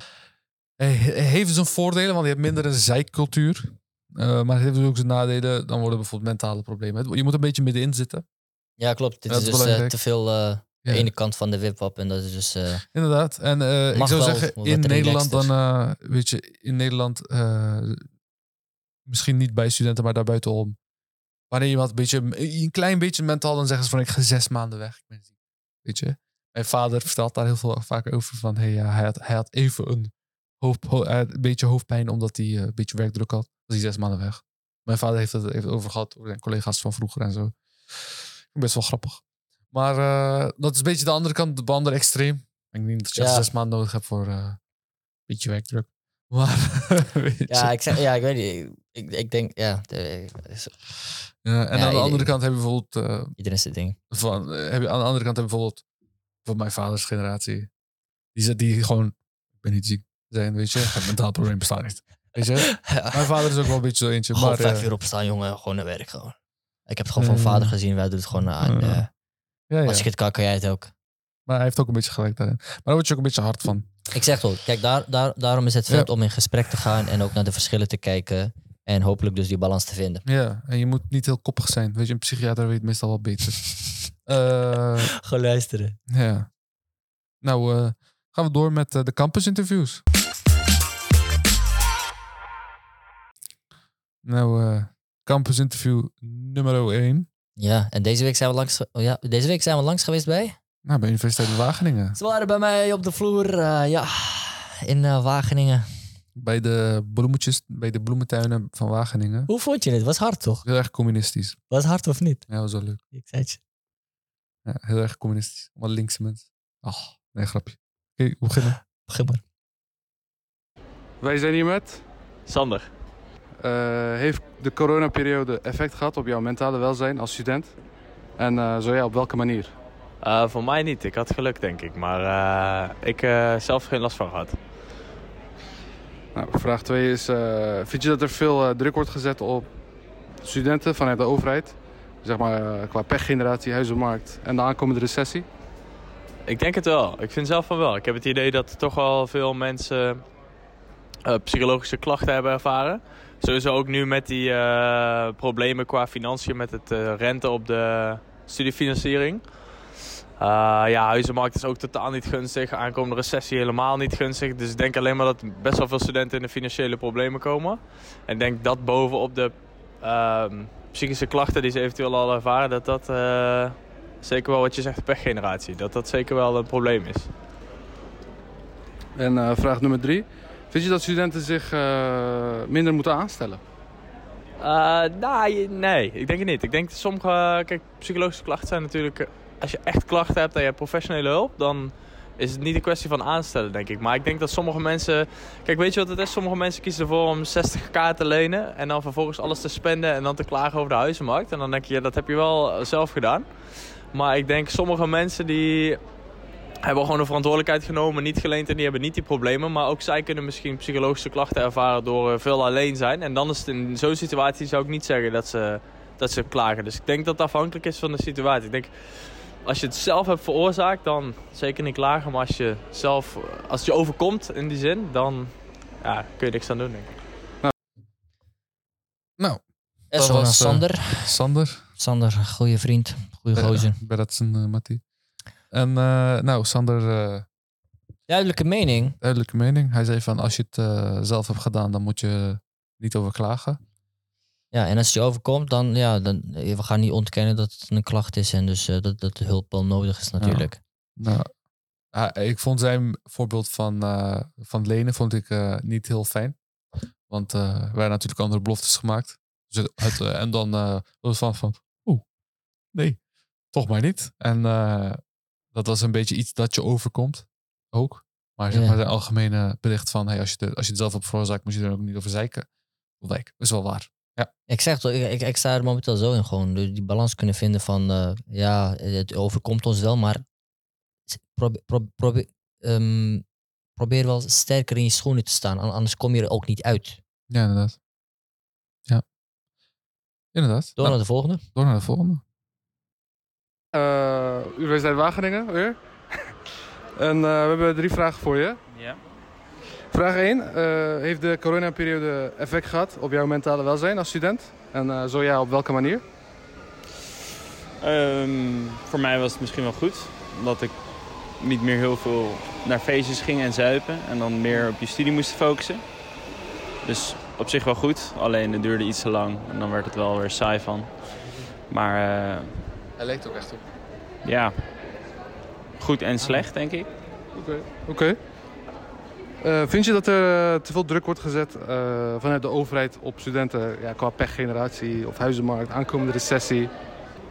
Hij heeft zijn voordelen, want je hebt minder een zeikcultuur. Eh, maar het heeft dus ook zijn nadelen. Dan worden bijvoorbeeld mentale problemen. Het- Je moet een beetje middenin zitten. Ja, klopt. Dit Dat is is dus eh, te veel eh, de ene kant van de wipwap en dat is dus... eh, Inderdaad. En eh, ik zou wel zeggen, in Nederland dan, eh, weet je, in Nederland, eh, misschien niet bij studenten, maar daarbuitenom. Wanneer iemand een beetje, een klein beetje mentaal, dan zeggen ze van ik ga zes maanden weg. Ik ben ziek. Weet je? Mijn vader vertelt daar heel veel vaak over van, hey, ja, hij, had, hij had even een, hoofd, had een beetje hoofdpijn omdat hij eh, een beetje werkdruk had. Was hij zes maanden weg. Mijn vader heeft het even over gehad, over zijn collega's van vroeger en zo. Best wel grappig. Maar eh, dat is een beetje de andere kant, de andere extreem. Ik denk niet dat je Ja. zes maanden nodig hebt voor eh, een beetje werkdruk. Maar, ja, ik zeg, ja, ik weet niet. Ik, ik denk, ja, de- is- Ja, en Ja, aan de andere kant heb je bijvoorbeeld, eh, iedereen zijn ding. van, eh, heb je, aan de andere kant heb je bijvoorbeeld van mijn vaders generatie. Die, die gewoon, ik ben niet ziek zijn, weet je. Het mentaal probleem bestaat niet. Weet je. Mijn vader is ook wel een beetje zo eentje. Gewoon Maar, vijf eh, uur opstaan, jongen. Gewoon naar werk gewoon. Ik heb het gewoon van vader gezien. Wij doen het gewoon aan. Ja, ja. Als ik het kan, kan jij het ook. Maar hij heeft ook een beetje gelijk daarin. Maar daar word je ook een beetje hard van. Ik zeg toch, kijk, daar, daar, daarom is het vet om in gesprek te gaan en ook naar de verschillen te kijken. En hopelijk dus die balans te vinden. Ja, en je moet niet heel koppig zijn. Weet je, een psychiater weet meestal wel beter. Eh, Gewoon luisteren. ja. Nou, eh, gaan we door met eh, de campus interviews. Nou, campus interview nummer 1. Ja, en deze week zijn we langs, oh ja, deze week zijn we langs geweest bij? Nou, bij Universiteit Wageningen. Ze waren bij mij op de vloer, ja, in Wageningen. Bij de bloemetjes, bij de bloementuinen van Wageningen. Hoe vond je dit? Was hard toch? Heel erg communistisch. Was hard of niet? Ja, was wel leuk. Ik zei het je. Ja, heel erg communistisch. Allemaal linkse mensen. Ach, nee, grapje. Oké, we beginnen. Begin maar. Wij zijn hier met. Sander. Eh, heeft de coronaperiode effect gehad op jouw mentale welzijn als student? En eh, zo ja, op welke manier? Eh, voor mij niet. Ik had geluk, denk ik. Maar eh, ik eh zelf geen last van gehad. Nou, vraag 2 is: eh, vind je dat er veel eh, druk wordt gezet op studenten vanuit de overheid? Zeg maar eh, qua pechgeneratie, huizenmarkt en de aankomende recessie? Ik denk het wel. Ik vind zelf van wel. Ik heb het idee dat toch wel veel mensen psychologische klachten hebben ervaren. Sowieso ook nu met die problemen qua financiën, met het rente op de studiefinanciering. Eh, ja, huizenmarkt is ook totaal niet gunstig. Aankomende recessie helemaal niet gunstig. Dus ik denk alleen maar dat best wel veel studenten in de financiële problemen komen. En ik denk dat bovenop de ehm, psychische klachten die ze eventueel al ervaren, dat dat eh, zeker wel wat je zegt, de pechgeneratie. Dat dat zeker wel een probleem is. En eh, vraag nummer 3: vind je dat studenten zich minder moeten aanstellen? Nou, nee, ik denk het niet. Ik denk dat sommige, kijk, psychologische klachten zijn natuurlijk, als je echt klachten hebt en je hebt professionele hulp, dan is het niet een kwestie van aanstellen, denk ik. Maar ik denk dat sommige mensen, kijk, weet je wat het is? Sommige mensen kiezen ervoor om 60k te lenen en dan vervolgens alles te spenden en dan te klagen over de huizenmarkt. En dan denk je, dat heb je wel zelf gedaan. Maar ik denk sommige mensen die hebben gewoon de verantwoordelijkheid genomen, niet geleend en die hebben niet die problemen. Maar ook zij kunnen misschien psychologische klachten ervaren door eh, veel alleen zijn. En dan is het in zo'n situatie zou ik niet zeggen dat ze, dat ze klagen. Dus ik denk dat het afhankelijk is van de situatie. Ik denk, als je het zelf hebt veroorzaakt, dan zeker niet klagen. Maar als je zelf, als het je overkomt in die zin, dan ja, kun je niks aan doen, denk ik. Nou, En Dat zo was, eh, Sander. Sander. Sander, goede vriend. Goede gozer. Uh, Mattie. En eh, nou, Sander, eh, Duidelijke mening. duidelijke mening. Hij zei van, als je het eh, zelf hebt gedaan, dan moet je niet over klagen. Ja, en als je overkomt, dan, ja, dan eh, we gaan niet ontkennen dat het een klacht is en dus eh, dat, dat de hulp wel nodig is natuurlijk. Nou, ah, ik vond zijn voorbeeld van, eh, van lenen vond ik niet heel fijn. Want er werden natuurlijk andere beloftes gemaakt. Dus het, het, en dan was het van, van oeh, nee, toch maar niet. En dat was een beetje iets dat je overkomt, ook. Maar zeg maar zijn algemene bericht van, hey, als, je het, als je het zelf hebt veroorzaakt, moet je er ook niet over zeiken. Wijk, is wel waar. Ik zeg toch, ik, ik, ik sta er momenteel zo in gewoon. dus Die balans kunnen vinden van, eh, ja, het overkomt ons wel, maar probeer, probeer, probeer, ehm, probeer wel sterker in je schoenen te staan, an- anders kom je er ook niet uit. Ja, inderdaad. Ja. Inderdaad. Door Nou, naar de volgende. door naar de volgende. Eh, Universiteit Wageningen weer. en eh, we hebben drie vragen voor je. Ja. Vraag 1. heeft de coronaperiode effect gehad op jouw mentale welzijn als student? En eh, zo ja, op welke manier? Ehm, voor mij was het misschien wel goed. Omdat ik niet meer heel veel naar feestjes ging en zuipen. En dan meer op je studie moest focussen. Dus op zich wel goed. Alleen het duurde iets te lang. En dan werd het wel weer saai van. Maar eh, Hij leek ook echt op. ja, goed en slecht denk ik. Oké. Oké. Eh, vind je dat er eh, te veel druk wordt gezet eh, vanuit de overheid op studenten ja, qua pechgeneratie of huizenmarkt, aankomende recessie?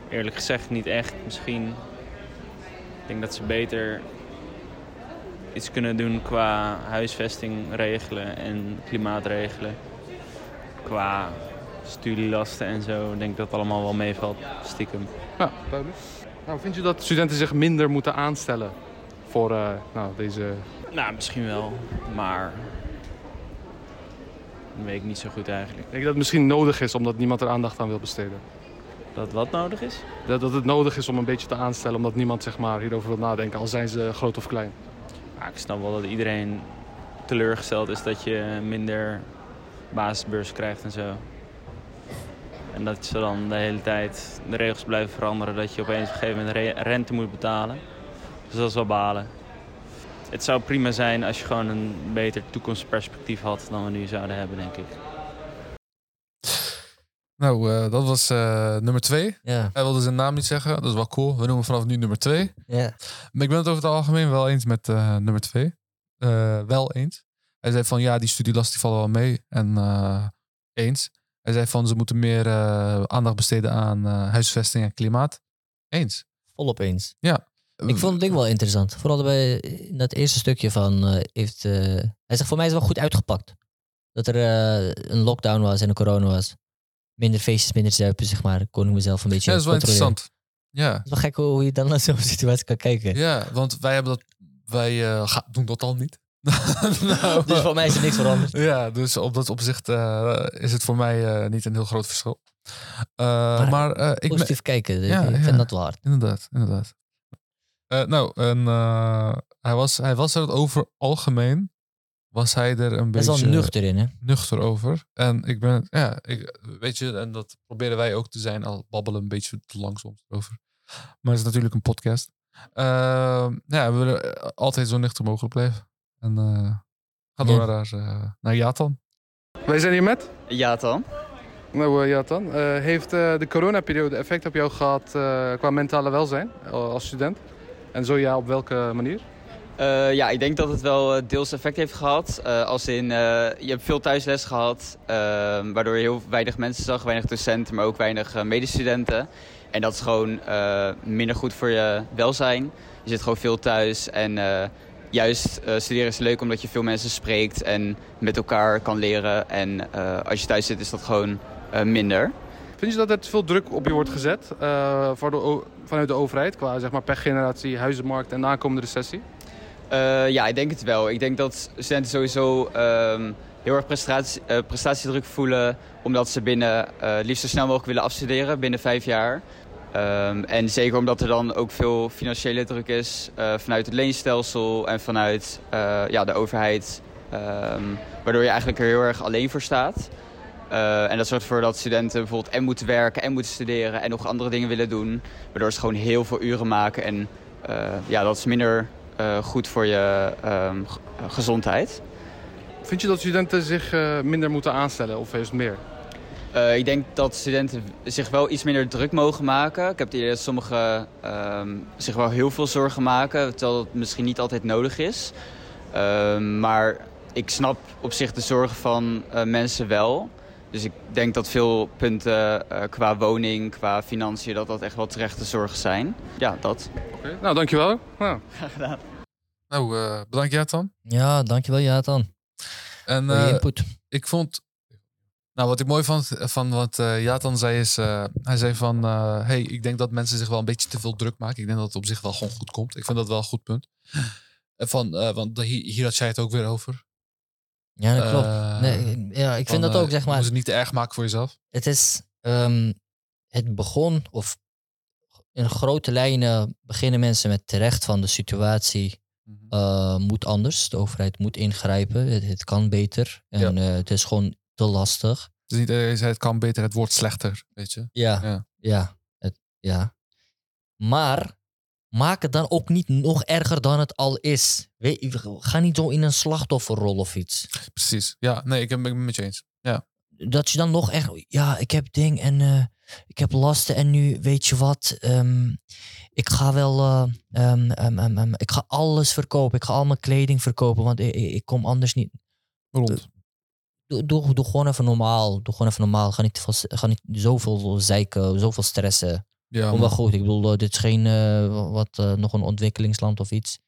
Eerlijk gezegd niet echt. Misschien. Ik denk dat ze beter iets kunnen doen qua huisvesting regelen en klimaat regelen. Qua studielasten en zo. Ik denk dat het allemaal wel meevalt, stiekem. Ja, duidelijk. Nou, vind je dat studenten zich minder moeten aanstellen voor nou, deze... Nou, misschien wel, maar. Dat weet ik niet zo goed eigenlijk. Ik denk dat het misschien nodig is omdat niemand er aandacht aan wil besteden. Dat wat nodig is? Dat, dat het nodig is om een beetje te aanstellen omdat niemand zeg maar, hierover wil nadenken, al zijn ze groot of klein. Ja, ik snap wel dat iedereen teleurgesteld is dat je minder basisbeurs krijgt en zo. En dat ze dan de hele tijd de regels blijven veranderen. Dat je opeens op een gegeven moment re- rente moet betalen. Dus dat is wel balen. Het zou prima zijn als je gewoon een beter toekomstperspectief had dan we nu zouden hebben, denk ik. Nou, eh, dat was eh, nummer twee. Ja, Hij wilde zijn naam niet zeggen. Dat is wel cool. We noemen vanaf nu nummer twee. ja. Maar ik ben het over het algemeen wel eens met eh, nummer twee. Eh, wel eens. Hij zei van ja, die studielast die vallen wel mee. En eh, eens. Hij zei van ze moeten meer eh, aandacht besteden aan eh, huisvesting en klimaat. Eens. Volop eens. Ja. Ik vond het ding wel interessant. Vooral bij in dat eerste stukje van eh, heeft. eh, hij zegt voor mij is het wel goed uitgepakt. Dat er eh, een lockdown was en een corona was. Minder feestjes, minder zuipen, zeg maar. Kon ik mezelf een beetje. Ja, dat is wel interessant. Ja. Het is wel gek hoe je dan naar zo'n situatie kan kijken. ja, want wij hebben dat. Wij doen dat al niet. nou, Dus voor mij is er niks veranderd. Ja, dus op dat opzicht is het voor mij niet een heel groot verschil. Maar eh, ik Positief kijken, Ja, ik vind ja. dat wel hard. Inderdaad, inderdaad. Eh, nou, en, eh, hij, was, hij was er over algemeen, was hij er een Hij is beetje wel nuchter in, hè? nuchter over. En ik ben, ja, ik, weet je, en dat proberen wij ook te zijn, al babbelen een beetje te lang soms over. Maar het is natuurlijk een podcast. Eh, ja, we willen eh, altijd zo nuchter mogelijk blijven. En eh ga door Ja. naar, naar Jatan. Wij zijn hier met. Ja, dan. Nou, Jatan, eh, heeft eh, de coronaperiode effect op jou gehad eh, qua mentale welzijn als student? En zo ja, op welke manier? Eh, ja, ik denk dat het wel eh, deels effect heeft gehad. Eh, als in, je hebt veel thuisles gehad, eh, waardoor je heel weinig mensen zag, weinig docenten, maar ook weinig medestudenten. En dat is gewoon minder goed voor je welzijn. Je zit gewoon veel thuis en juist studeren is leuk omdat je veel mensen spreekt en met elkaar kan leren. En als je thuis zit is dat gewoon minder. Vind je dat er veel druk op je wordt gezet eh, de vanuit de overheid qua zeg maar, pechgeneratie, huizenmarkt en de aankomende recessie? Eh, ja, ik denk het wel. Ik denk dat studenten sowieso ehm, heel erg prestatie, eh, prestatiedruk voelen. Omdat ze binnen eh liefst zo snel mogelijk willen afstuderen, binnen vijf jaar. Ehm, en zeker omdat er dan ook veel financiële druk is vanuit het leenstelsel en vanuit ja, de overheid. Ehm, waardoor je eigenlijk er heel erg alleen voor staat. Eh, en dat zorgt ervoor dat studenten bijvoorbeeld en moeten werken en moeten studeren en nog andere dingen willen doen. Waardoor ze gewoon heel veel uren maken. En eh, ja, dat is minder eh, goed voor je ehm, eh, gezondheid. Vind je dat studenten zich minder moeten aanstellen of juist meer? Ik denk dat studenten zich wel iets minder druk mogen maken. Ik heb het idee dat sommigen ehm, zich wel heel veel zorgen maken, terwijl dat misschien niet altijd nodig is. Ehm, maar ik snap op zich de zorgen van mensen wel. Dus ik denk dat veel punten eh, qua woning, qua financiën, dat dat echt wel terechte zorgen zijn. Ja, dat. Oké, Nou, dankjewel. Nou, Nou, eh, bedankt Jatan. Ja, dankjewel, Jatan. En eh, input. ik vond. Nou, wat ik mooi vond van wat eh Jatan zei is. eh, hij zei van. eh, hey, ik denk dat mensen zich wel een beetje te veel druk maken. Ik denk dat het op zich wel gewoon goed komt. Ik vind dat wel een goed punt. En Van, eh, want hier, hier had jij het ook weer over. Ja, dat klopt. Eh, Nee, ja, ik vind dat ook, eh, zeg Je maar. moet het niet te erg maken voor jezelf. Het is. ehm, het begon, of in grote lijnen beginnen mensen met terecht van de situatie eh, moet anders. De overheid moet ingrijpen. Het, het kan beter. En het is gewoon te lastig. Niet, zei het kan beter, het wordt slechter, weet je. Ja, Ja. ja. het, ja. Maar maak het dan ook niet nog erger dan het al is. Weet, ga niet zo in een slachtofferrol of iets. Precies. Ja, nee, ik ben het met je eens. Ja. dat je dan nog echt, ja, ik heb ding en eh, ik heb lasten en nu weet je wat, ehm, ik ga wel, eh, ehm, ehm, ik ga alles verkopen, ik ga al mijn kleding verkopen, want ik, kom anders niet. Rond. Doe, doe, doe gewoon even normaal, doe gewoon even normaal, ga niet, ga niet zoveel zeiken, zoveel stressen. Ja, wel goed, ik bedoel, eh, dit is geen, eh, wat, eh, nog een ontwikkelingsland of iets.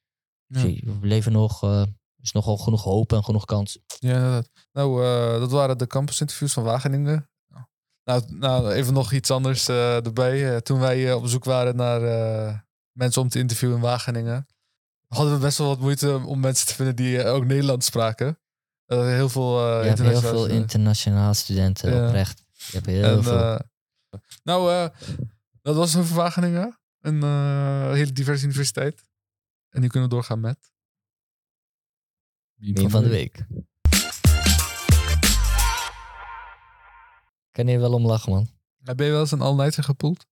Ja. We leven nog, er is nogal genoeg hoop en genoeg kans. Ja. Nou, dat waren de campusinterviews van Wageningen. Nou, nou even nog iets anders erbij. Toen wij op zoek waren naar mensen om te interviewen in Wageningen, hadden we best wel wat moeite om mensen te vinden die ook Nederlands spraken. Heel veel je hebt heel internationale veel internationale studenten, oprecht. Je hebt heel En, veel. nou, eh, dat was over Wageningen. Een eh, hele diverse universiteit. En nu kunnen we doorgaan met... Meme van de week. Kan je wel om lachen, man. Ben je wel eens een all-nighter gepoeld?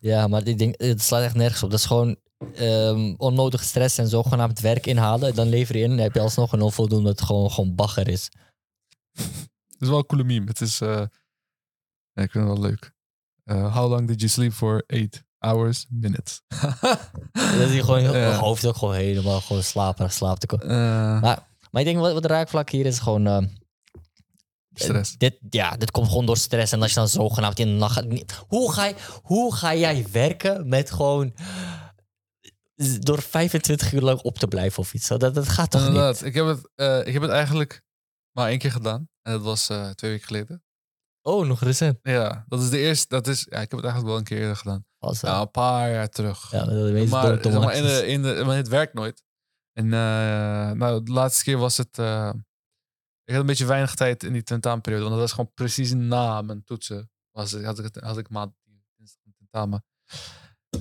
Ja, maar ik denk, het slaat echt nergens op. Dat is gewoon ehm, onnodige stress en zo gewoon aan het werk inhalen. Dan lever je in en heb je alsnog een onvoldoende dat het gewoon, gewoon bagger is. Het is wel een coole meme. Het is... eh, ja, ik vind het wel leuk. Eh, how long did you sleep for? Eight hours, minutes. Dat is hier gewoon heel, Ja. mijn hoofd ook gewoon helemaal gewoon slaperig slaapt. ik ook. Eh, Maar Maar ik denk wat, wat de raakvlak hier is gewoon... eh, Stress. dit, ja, dit komt gewoon door stress. En als je dan zogenaamd in de nacht... gaat- Hoe ga, je, hoe ga jij werken met gewoon... Door 25 uur lang op te blijven of iets? Dat, dat gaat toch Inderdaad. niet? Ik heb, het, eh, ik heb het eigenlijk maar één keer gedaan. En dat was eh, twee weken geleden. Oh, nog recent. Ja, dat is de eerste. Dat is, ja, ik heb het eigenlijk wel een keer eerder gedaan. Ja, een paar jaar terug. ja, meeste maar, zeg maar in de, in de, maar het werkt nooit. En eh, nou, de laatste keer was het... eh, ik had een beetje weinig tijd in die tentamenperiode. Want dat was gewoon precies na mijn toetsen. Was, had, ik, had ik maand tentamen.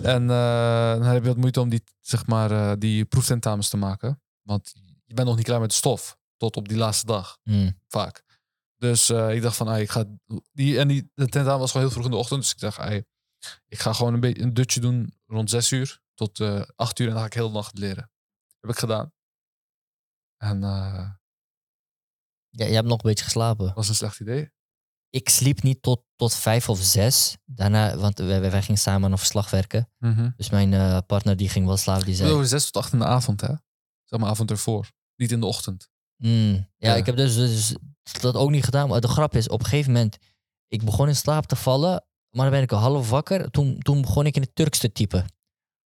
En eh, dan heb je wat moeite om die, zeg maar, die proeftentamens te maken. Want je bent nog niet klaar met de stof. Tot op die laatste dag Hmm. vaak. Dus eh, ik dacht van, ah, ik ga die en die de tentamen was gewoon heel vroeg in de ochtend, dus ik dacht, ah, ik ga gewoon een beetje een dutje doen rond zes uur tot eh acht uur en dan ga ik heel de nacht leren. Heb ik gedaan. En eh Ja, je hebt nog een beetje geslapen. was een slecht idee. Ik sliep niet tot, tot vijf of zes. Daarna, want wij, wij gingen samen aan een verslag werken. Dus mijn partner die ging wel slapen. Die zei, over zes tot acht in de avond, hè? Zeg maar avond ervoor. Niet in de ochtend. "Mm, ja, Ja. ik heb dus, dus dat ook niet gedaan. Maar de grap is, op een gegeven moment, ik begon in slaap te vallen. Maar dan ben ik al half wakker. Toen, toen begon ik in het Turks te typen.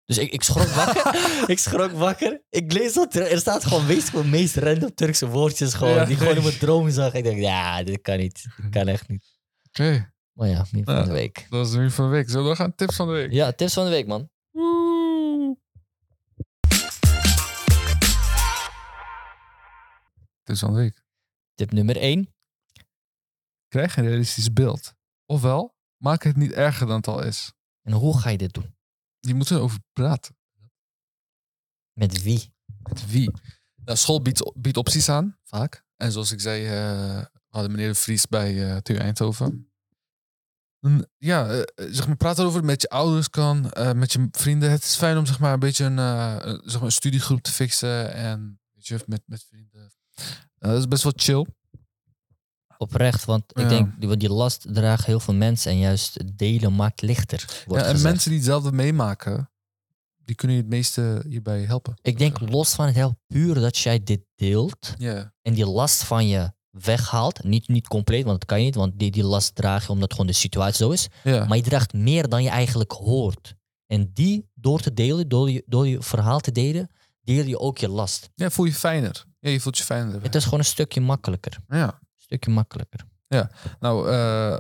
Dus ik, ik schrok wakker. ik schrok wakker. Ik lees dat er, er staat gewoon meestal de meest random Turkse woordjes gewoon. Ja, die gewoon in mijn droom zag. Ik dacht, ja, dit kan niet. Dit kan echt niet. Oké, Maar ja, niet van Ja. de week. dat was de nieuws van de week. Zullen we gaan? Tips van de week. Ja, tips van de week, man. Van de week. Tip nummer 1. Krijg een realistisch beeld. Ofwel, maak het niet erger dan het al is. En hoe ga je dit doen? Je moet erover praten. Met wie? Met wie? Nou, school biedt, biedt opties aan, vaak. En zoals ik zei, eh, hadden meneer de Vries bij eh TU Eindhoven. Dan, ja, eh, zeg maar, praat erover met je ouders kan, met je vrienden. Het is fijn om zeg maar, een beetje een, een- zeg maar, een studiegroep te fixen. En weet je, met, met vrienden. Eh, dat is best wel chill. Oprecht, want ik denk, die, die last dragen heel veel mensen en juist delen maakt lichter. Wordt Ja, en gezegd. mensen die hetzelfde meemaken, die kunnen je het meeste hierbij helpen. Ik denk los van het heel puur dat jij dit deelt en die last van je weghaalt. Niet, niet compleet, want dat kan je niet, want die, die last draag je omdat gewoon de situatie zo is. Maar je draagt meer dan je eigenlijk hoort. En die door te delen, door je, door je verhaal te delen, deel je ook je last. ja, voel je fijner. Ja, je voelt je fijner. Het is gewoon een stukje makkelijker. Ja. Een stukje makkelijker. Nou, eh,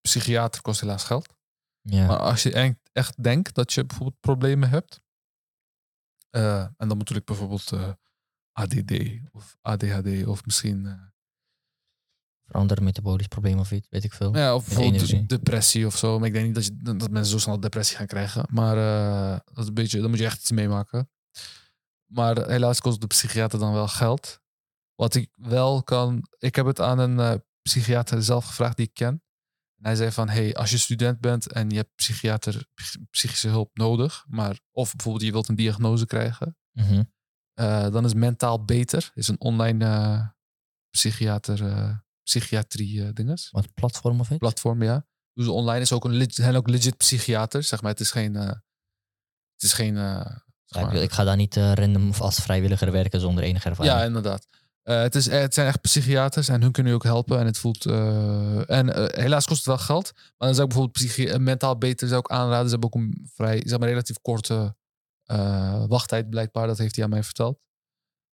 psychiater kost helaas geld. Ja. Maar als je echt- echt denkt dat je bijvoorbeeld problemen hebt. eh, en dan ik bijvoorbeeld eh, ADD of ADHD of misschien. eh, Andere metabolisch probleem of iets, weet ik veel. ja, of bijvoorbeeld de- depressie of zo. Maar ik denk niet dat, je, dat mensen zo snel depressie gaan krijgen. Maar dat is een beetje, dan moet je echt iets meemaken. Maar helaas kost de psychiater dan wel geld. Wat ik wel kan. Ik heb het aan een eh, psychiater zelf gevraagd die ik ken. En hij zei van, hey, als je student bent en je hebt psychiater, psych- psychische hulp nodig, maar of bijvoorbeeld je wilt een diagnose krijgen, Mhm. eh, dan is mentaal beter. Is een online eh, psychiater, psychiatrie dinges. Wat platform of iets? Platform, ja. Dus online is ook een zijn ook legit psychiater, zeg maar. Het is geen, het is geen. Eh, zeg ik, maar- ik ga daar niet eh, random of als vrijwilliger werken zonder enige ervaring. Ja, inderdaad. Eh, het, is, het zijn echt psychiaters en hun kunnen je ook helpen. En het voelt. eh, en eh, helaas kost het wel geld. Maar dan zou ik bijvoorbeeld eh, mentaal beter zou ik aanraden. Ze hebben ook een vrij, zeg maar, relatief korte eh, wachttijd, blijkbaar. Dat heeft hij aan mij verteld.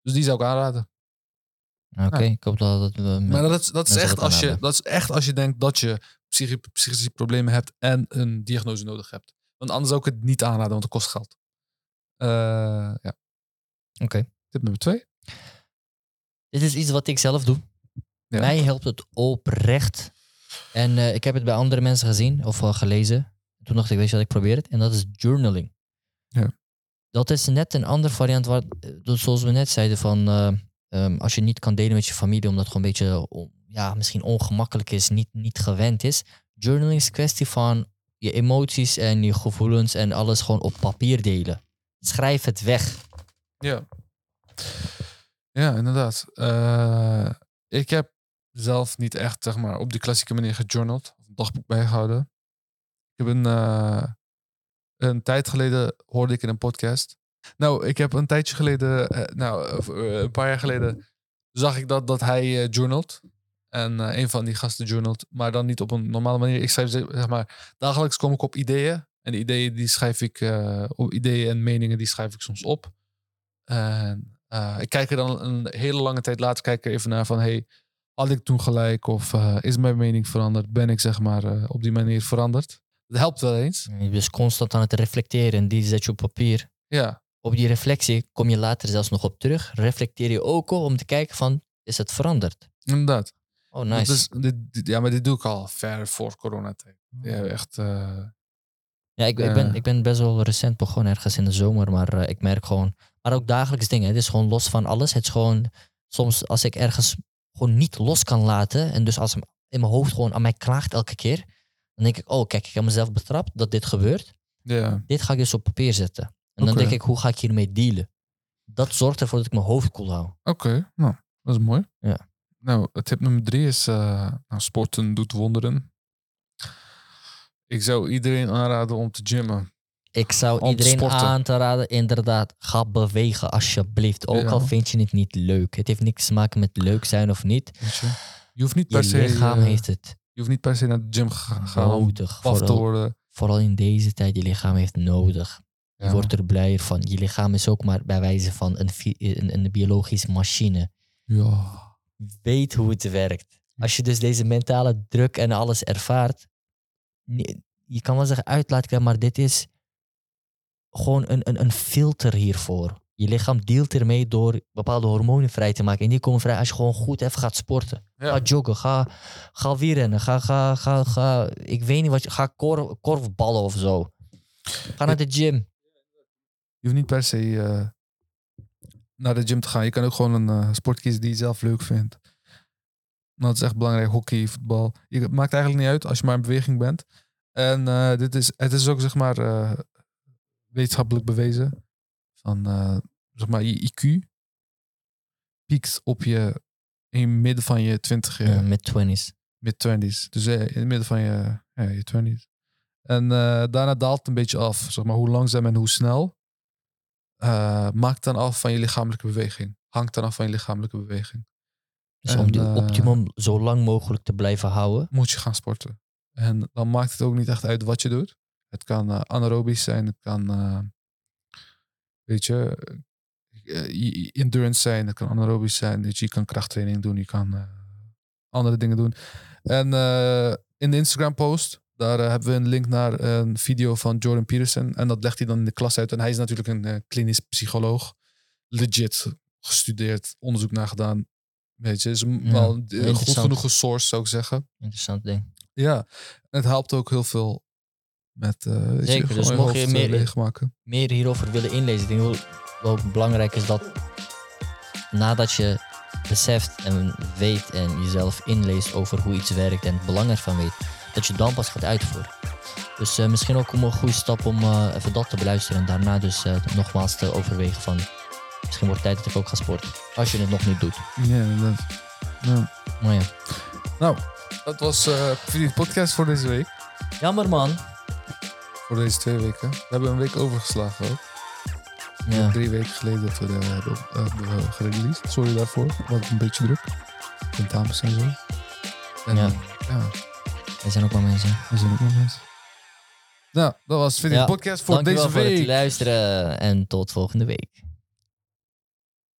Dus die zou ik aanraden. Oké, ik hoop dat, dat Maar dat is, dat is, echt als je, dat is echt als je denkt dat je psychi- psychische problemen hebt en een diagnose nodig hebt. Want anders zou ik het niet aanraden, want het kost geld. Eh, ja. Oké. Tip nummer twee. Dit is iets wat ik zelf doe. Ja. Mij helpt het oprecht. En eh, ik heb het bij andere mensen gezien of gelezen. Toen dacht ik, weet je wat, ik probeer het. En dat is journaling. Ja. Dat is net een andere variant, waar, eh, zoals we net zeiden, van eh, ehm, als je niet kan delen met je familie, omdat het gewoon een beetje, ja, misschien ongemakkelijk is, niet, niet gewend is. Journaling is een kwestie van je emoties en je gevoelens en alles gewoon op papier delen. Schrijf het weg. Ja. Ja, inderdaad. Eh, ik heb zelf niet echt, zeg maar, op die klassieke manier gejournald. Of een dagboek bijgehouden. Ik heb een, eh, een tijd geleden hoorde ik in een podcast. Nou, ik heb een tijdje geleden, eh, nou, een paar jaar geleden, zag ik dat, dat hij journalt. En een van die gasten journalt, maar dan niet op een normale manier. Ik schrijf zeg maar, dagelijks kom ik op ideeën. En die ideeën die schrijf ik, eh, ideeën en meningen die schrijf ik soms op. En eh, ik kijk er dan een hele lange tijd later kijk er even naar van, hey, had ik toen gelijk? Of eh, is mijn mening veranderd? Ben ik zeg maar op die manier veranderd? Dat helpt wel eens. Je bent dus constant aan het reflecteren en die zet je op papier. Ja, Op die reflectie kom je later zelfs nog op terug. Reflecteer je ook al om te kijken van, is het veranderd? inderdaad. Oh, nice. Dit, dit- ja, maar dit doe ik al ver voor coronatijd. Ja, echt. Ja, ik, ik, ben, ik ben best wel recent begonnen, ergens in de zomer, maar eh, ik merk gewoon... Maar ook dagelijks dingen, het is gewoon los van alles. Het is gewoon, soms als ik ergens gewoon niet los kan laten, en dus als hem in mijn hoofd gewoon aan mij klaagt elke keer, dan denk ik, oh kijk, ik heb mezelf betrapt dat dit gebeurt. ja. Dit ga ik dus op papier zetten. En dan denk ik, hoe ga ik hiermee dealen? Dat zorgt ervoor dat ik mijn hoofd koel hou. Oké, nou, dat is mooi. Ja. Nou, tip nummer drie is: eh, nou, sporten doet wonderen. Ik zou iedereen aanraden om te gymmen. Ik zou Om iedereen aan te raden, inderdaad, ga bewegen alsjeblieft. Ook Ja. al vind je het niet leuk. Het heeft niks te maken met leuk zijn of niet. Je? Je hoeft niet per se. lichaam eh, heeft het Je hoeft niet per se naar de gym ga- gaan nodig. af te Vooral, worden. vooral in deze tijd, je lichaam heeft nodig. Je wordt er blijer van. Je lichaam is ook maar bij wijze van een, een, een biologische machine. Ja. Weet hoe het werkt. Als je dus deze mentale druk en alles ervaart, je kan wel zeggen uitlaat krijgen, maar dit is gewoon een, een, een filter hiervoor. Je lichaam dealt ermee door bepaalde hormonen vrij te maken. En die komen vrij als je gewoon goed even gaat sporten. Ja. Ga joggen, ga, ga wielrennen, ga, ga, ga, ga, ik weet niet wat je, ga kor, korfballen of zo. Ga naar de gym. Je hoeft niet per se eh, naar de gym te gaan. Je kan ook gewoon een eh, sport kiezen die je zelf leuk vindt. Dat is echt belangrijk. Hockey, voetbal. Je, het maakt eigenlijk niet uit als je maar in beweging bent. En eh, dit is, het is ook zeg maar eh, wetenschappelijk bewezen. Van eh, zeg maar je IQ piekt op je in het midden van je twintig jaar Ja, met twenties. mid-20s. Dus in het midden van je, ja, je 20s. En daarna daalt het een beetje af. Zeg maar hoe langzaam en hoe snel. maakt dan af van je lichamelijke beweging. Hangt dan af van je lichamelijke beweging. Dus En, om die eh, optimum zo lang mogelijk te blijven houden. Moet je gaan sporten. En dan maakt het ook niet echt uit wat je doet. Het kan eh, anaerobisch zijn. Het kan, eh, weet je, endurance zijn. Het kan anaerobisch zijn. Dus je kan krachttraining doen. Je kan andere dingen doen. En in de Instagram post, daar hebben we een link naar een video van Jordan Peterson. En dat legt hij dan in de klas uit. En hij is natuurlijk een klinisch psycholoog. Legit gestudeerd, onderzoek naar gedaan. Weet je, is Ja, wel een goed genoeg gesourced, zou ik zeggen. Interessant ding. Ja, het helpt ook heel veel met eh je, Zeker, dus je mocht je meer- eh, leegmaken. meer hierover willen inlezen. Ik denk wel, wel belangrijk is dat nadat je beseft en weet en jezelf inleest over hoe iets werkt en het belang ervan weet, dat je dan pas gaat uitvoeren. Dus eh, misschien ook een goede stap om eh, even dat te beluisteren en daarna dus eh, nogmaals te overwegen van misschien wordt het tijd dat ik ook ga sporten. Als je het nog niet doet. Ja, inderdaad. Ja. Maar ja. Nou, dat was eh de podcast voor deze week. Jammer man. Voor deze twee weken. We hebben een week overgeslagen ook. Ja. Drie weken geleden dat we de hebben, eh, hebben gereleased. Sorry daarvoor. Hadden een beetje druk. Tentamens en zo. En, Ja. ja, We zijn ook maar mensen. we zijn ook nog mensen. Nou, dat was de Ja, podcast voor Dankjewel deze voor het week. luisteren en tot volgende week.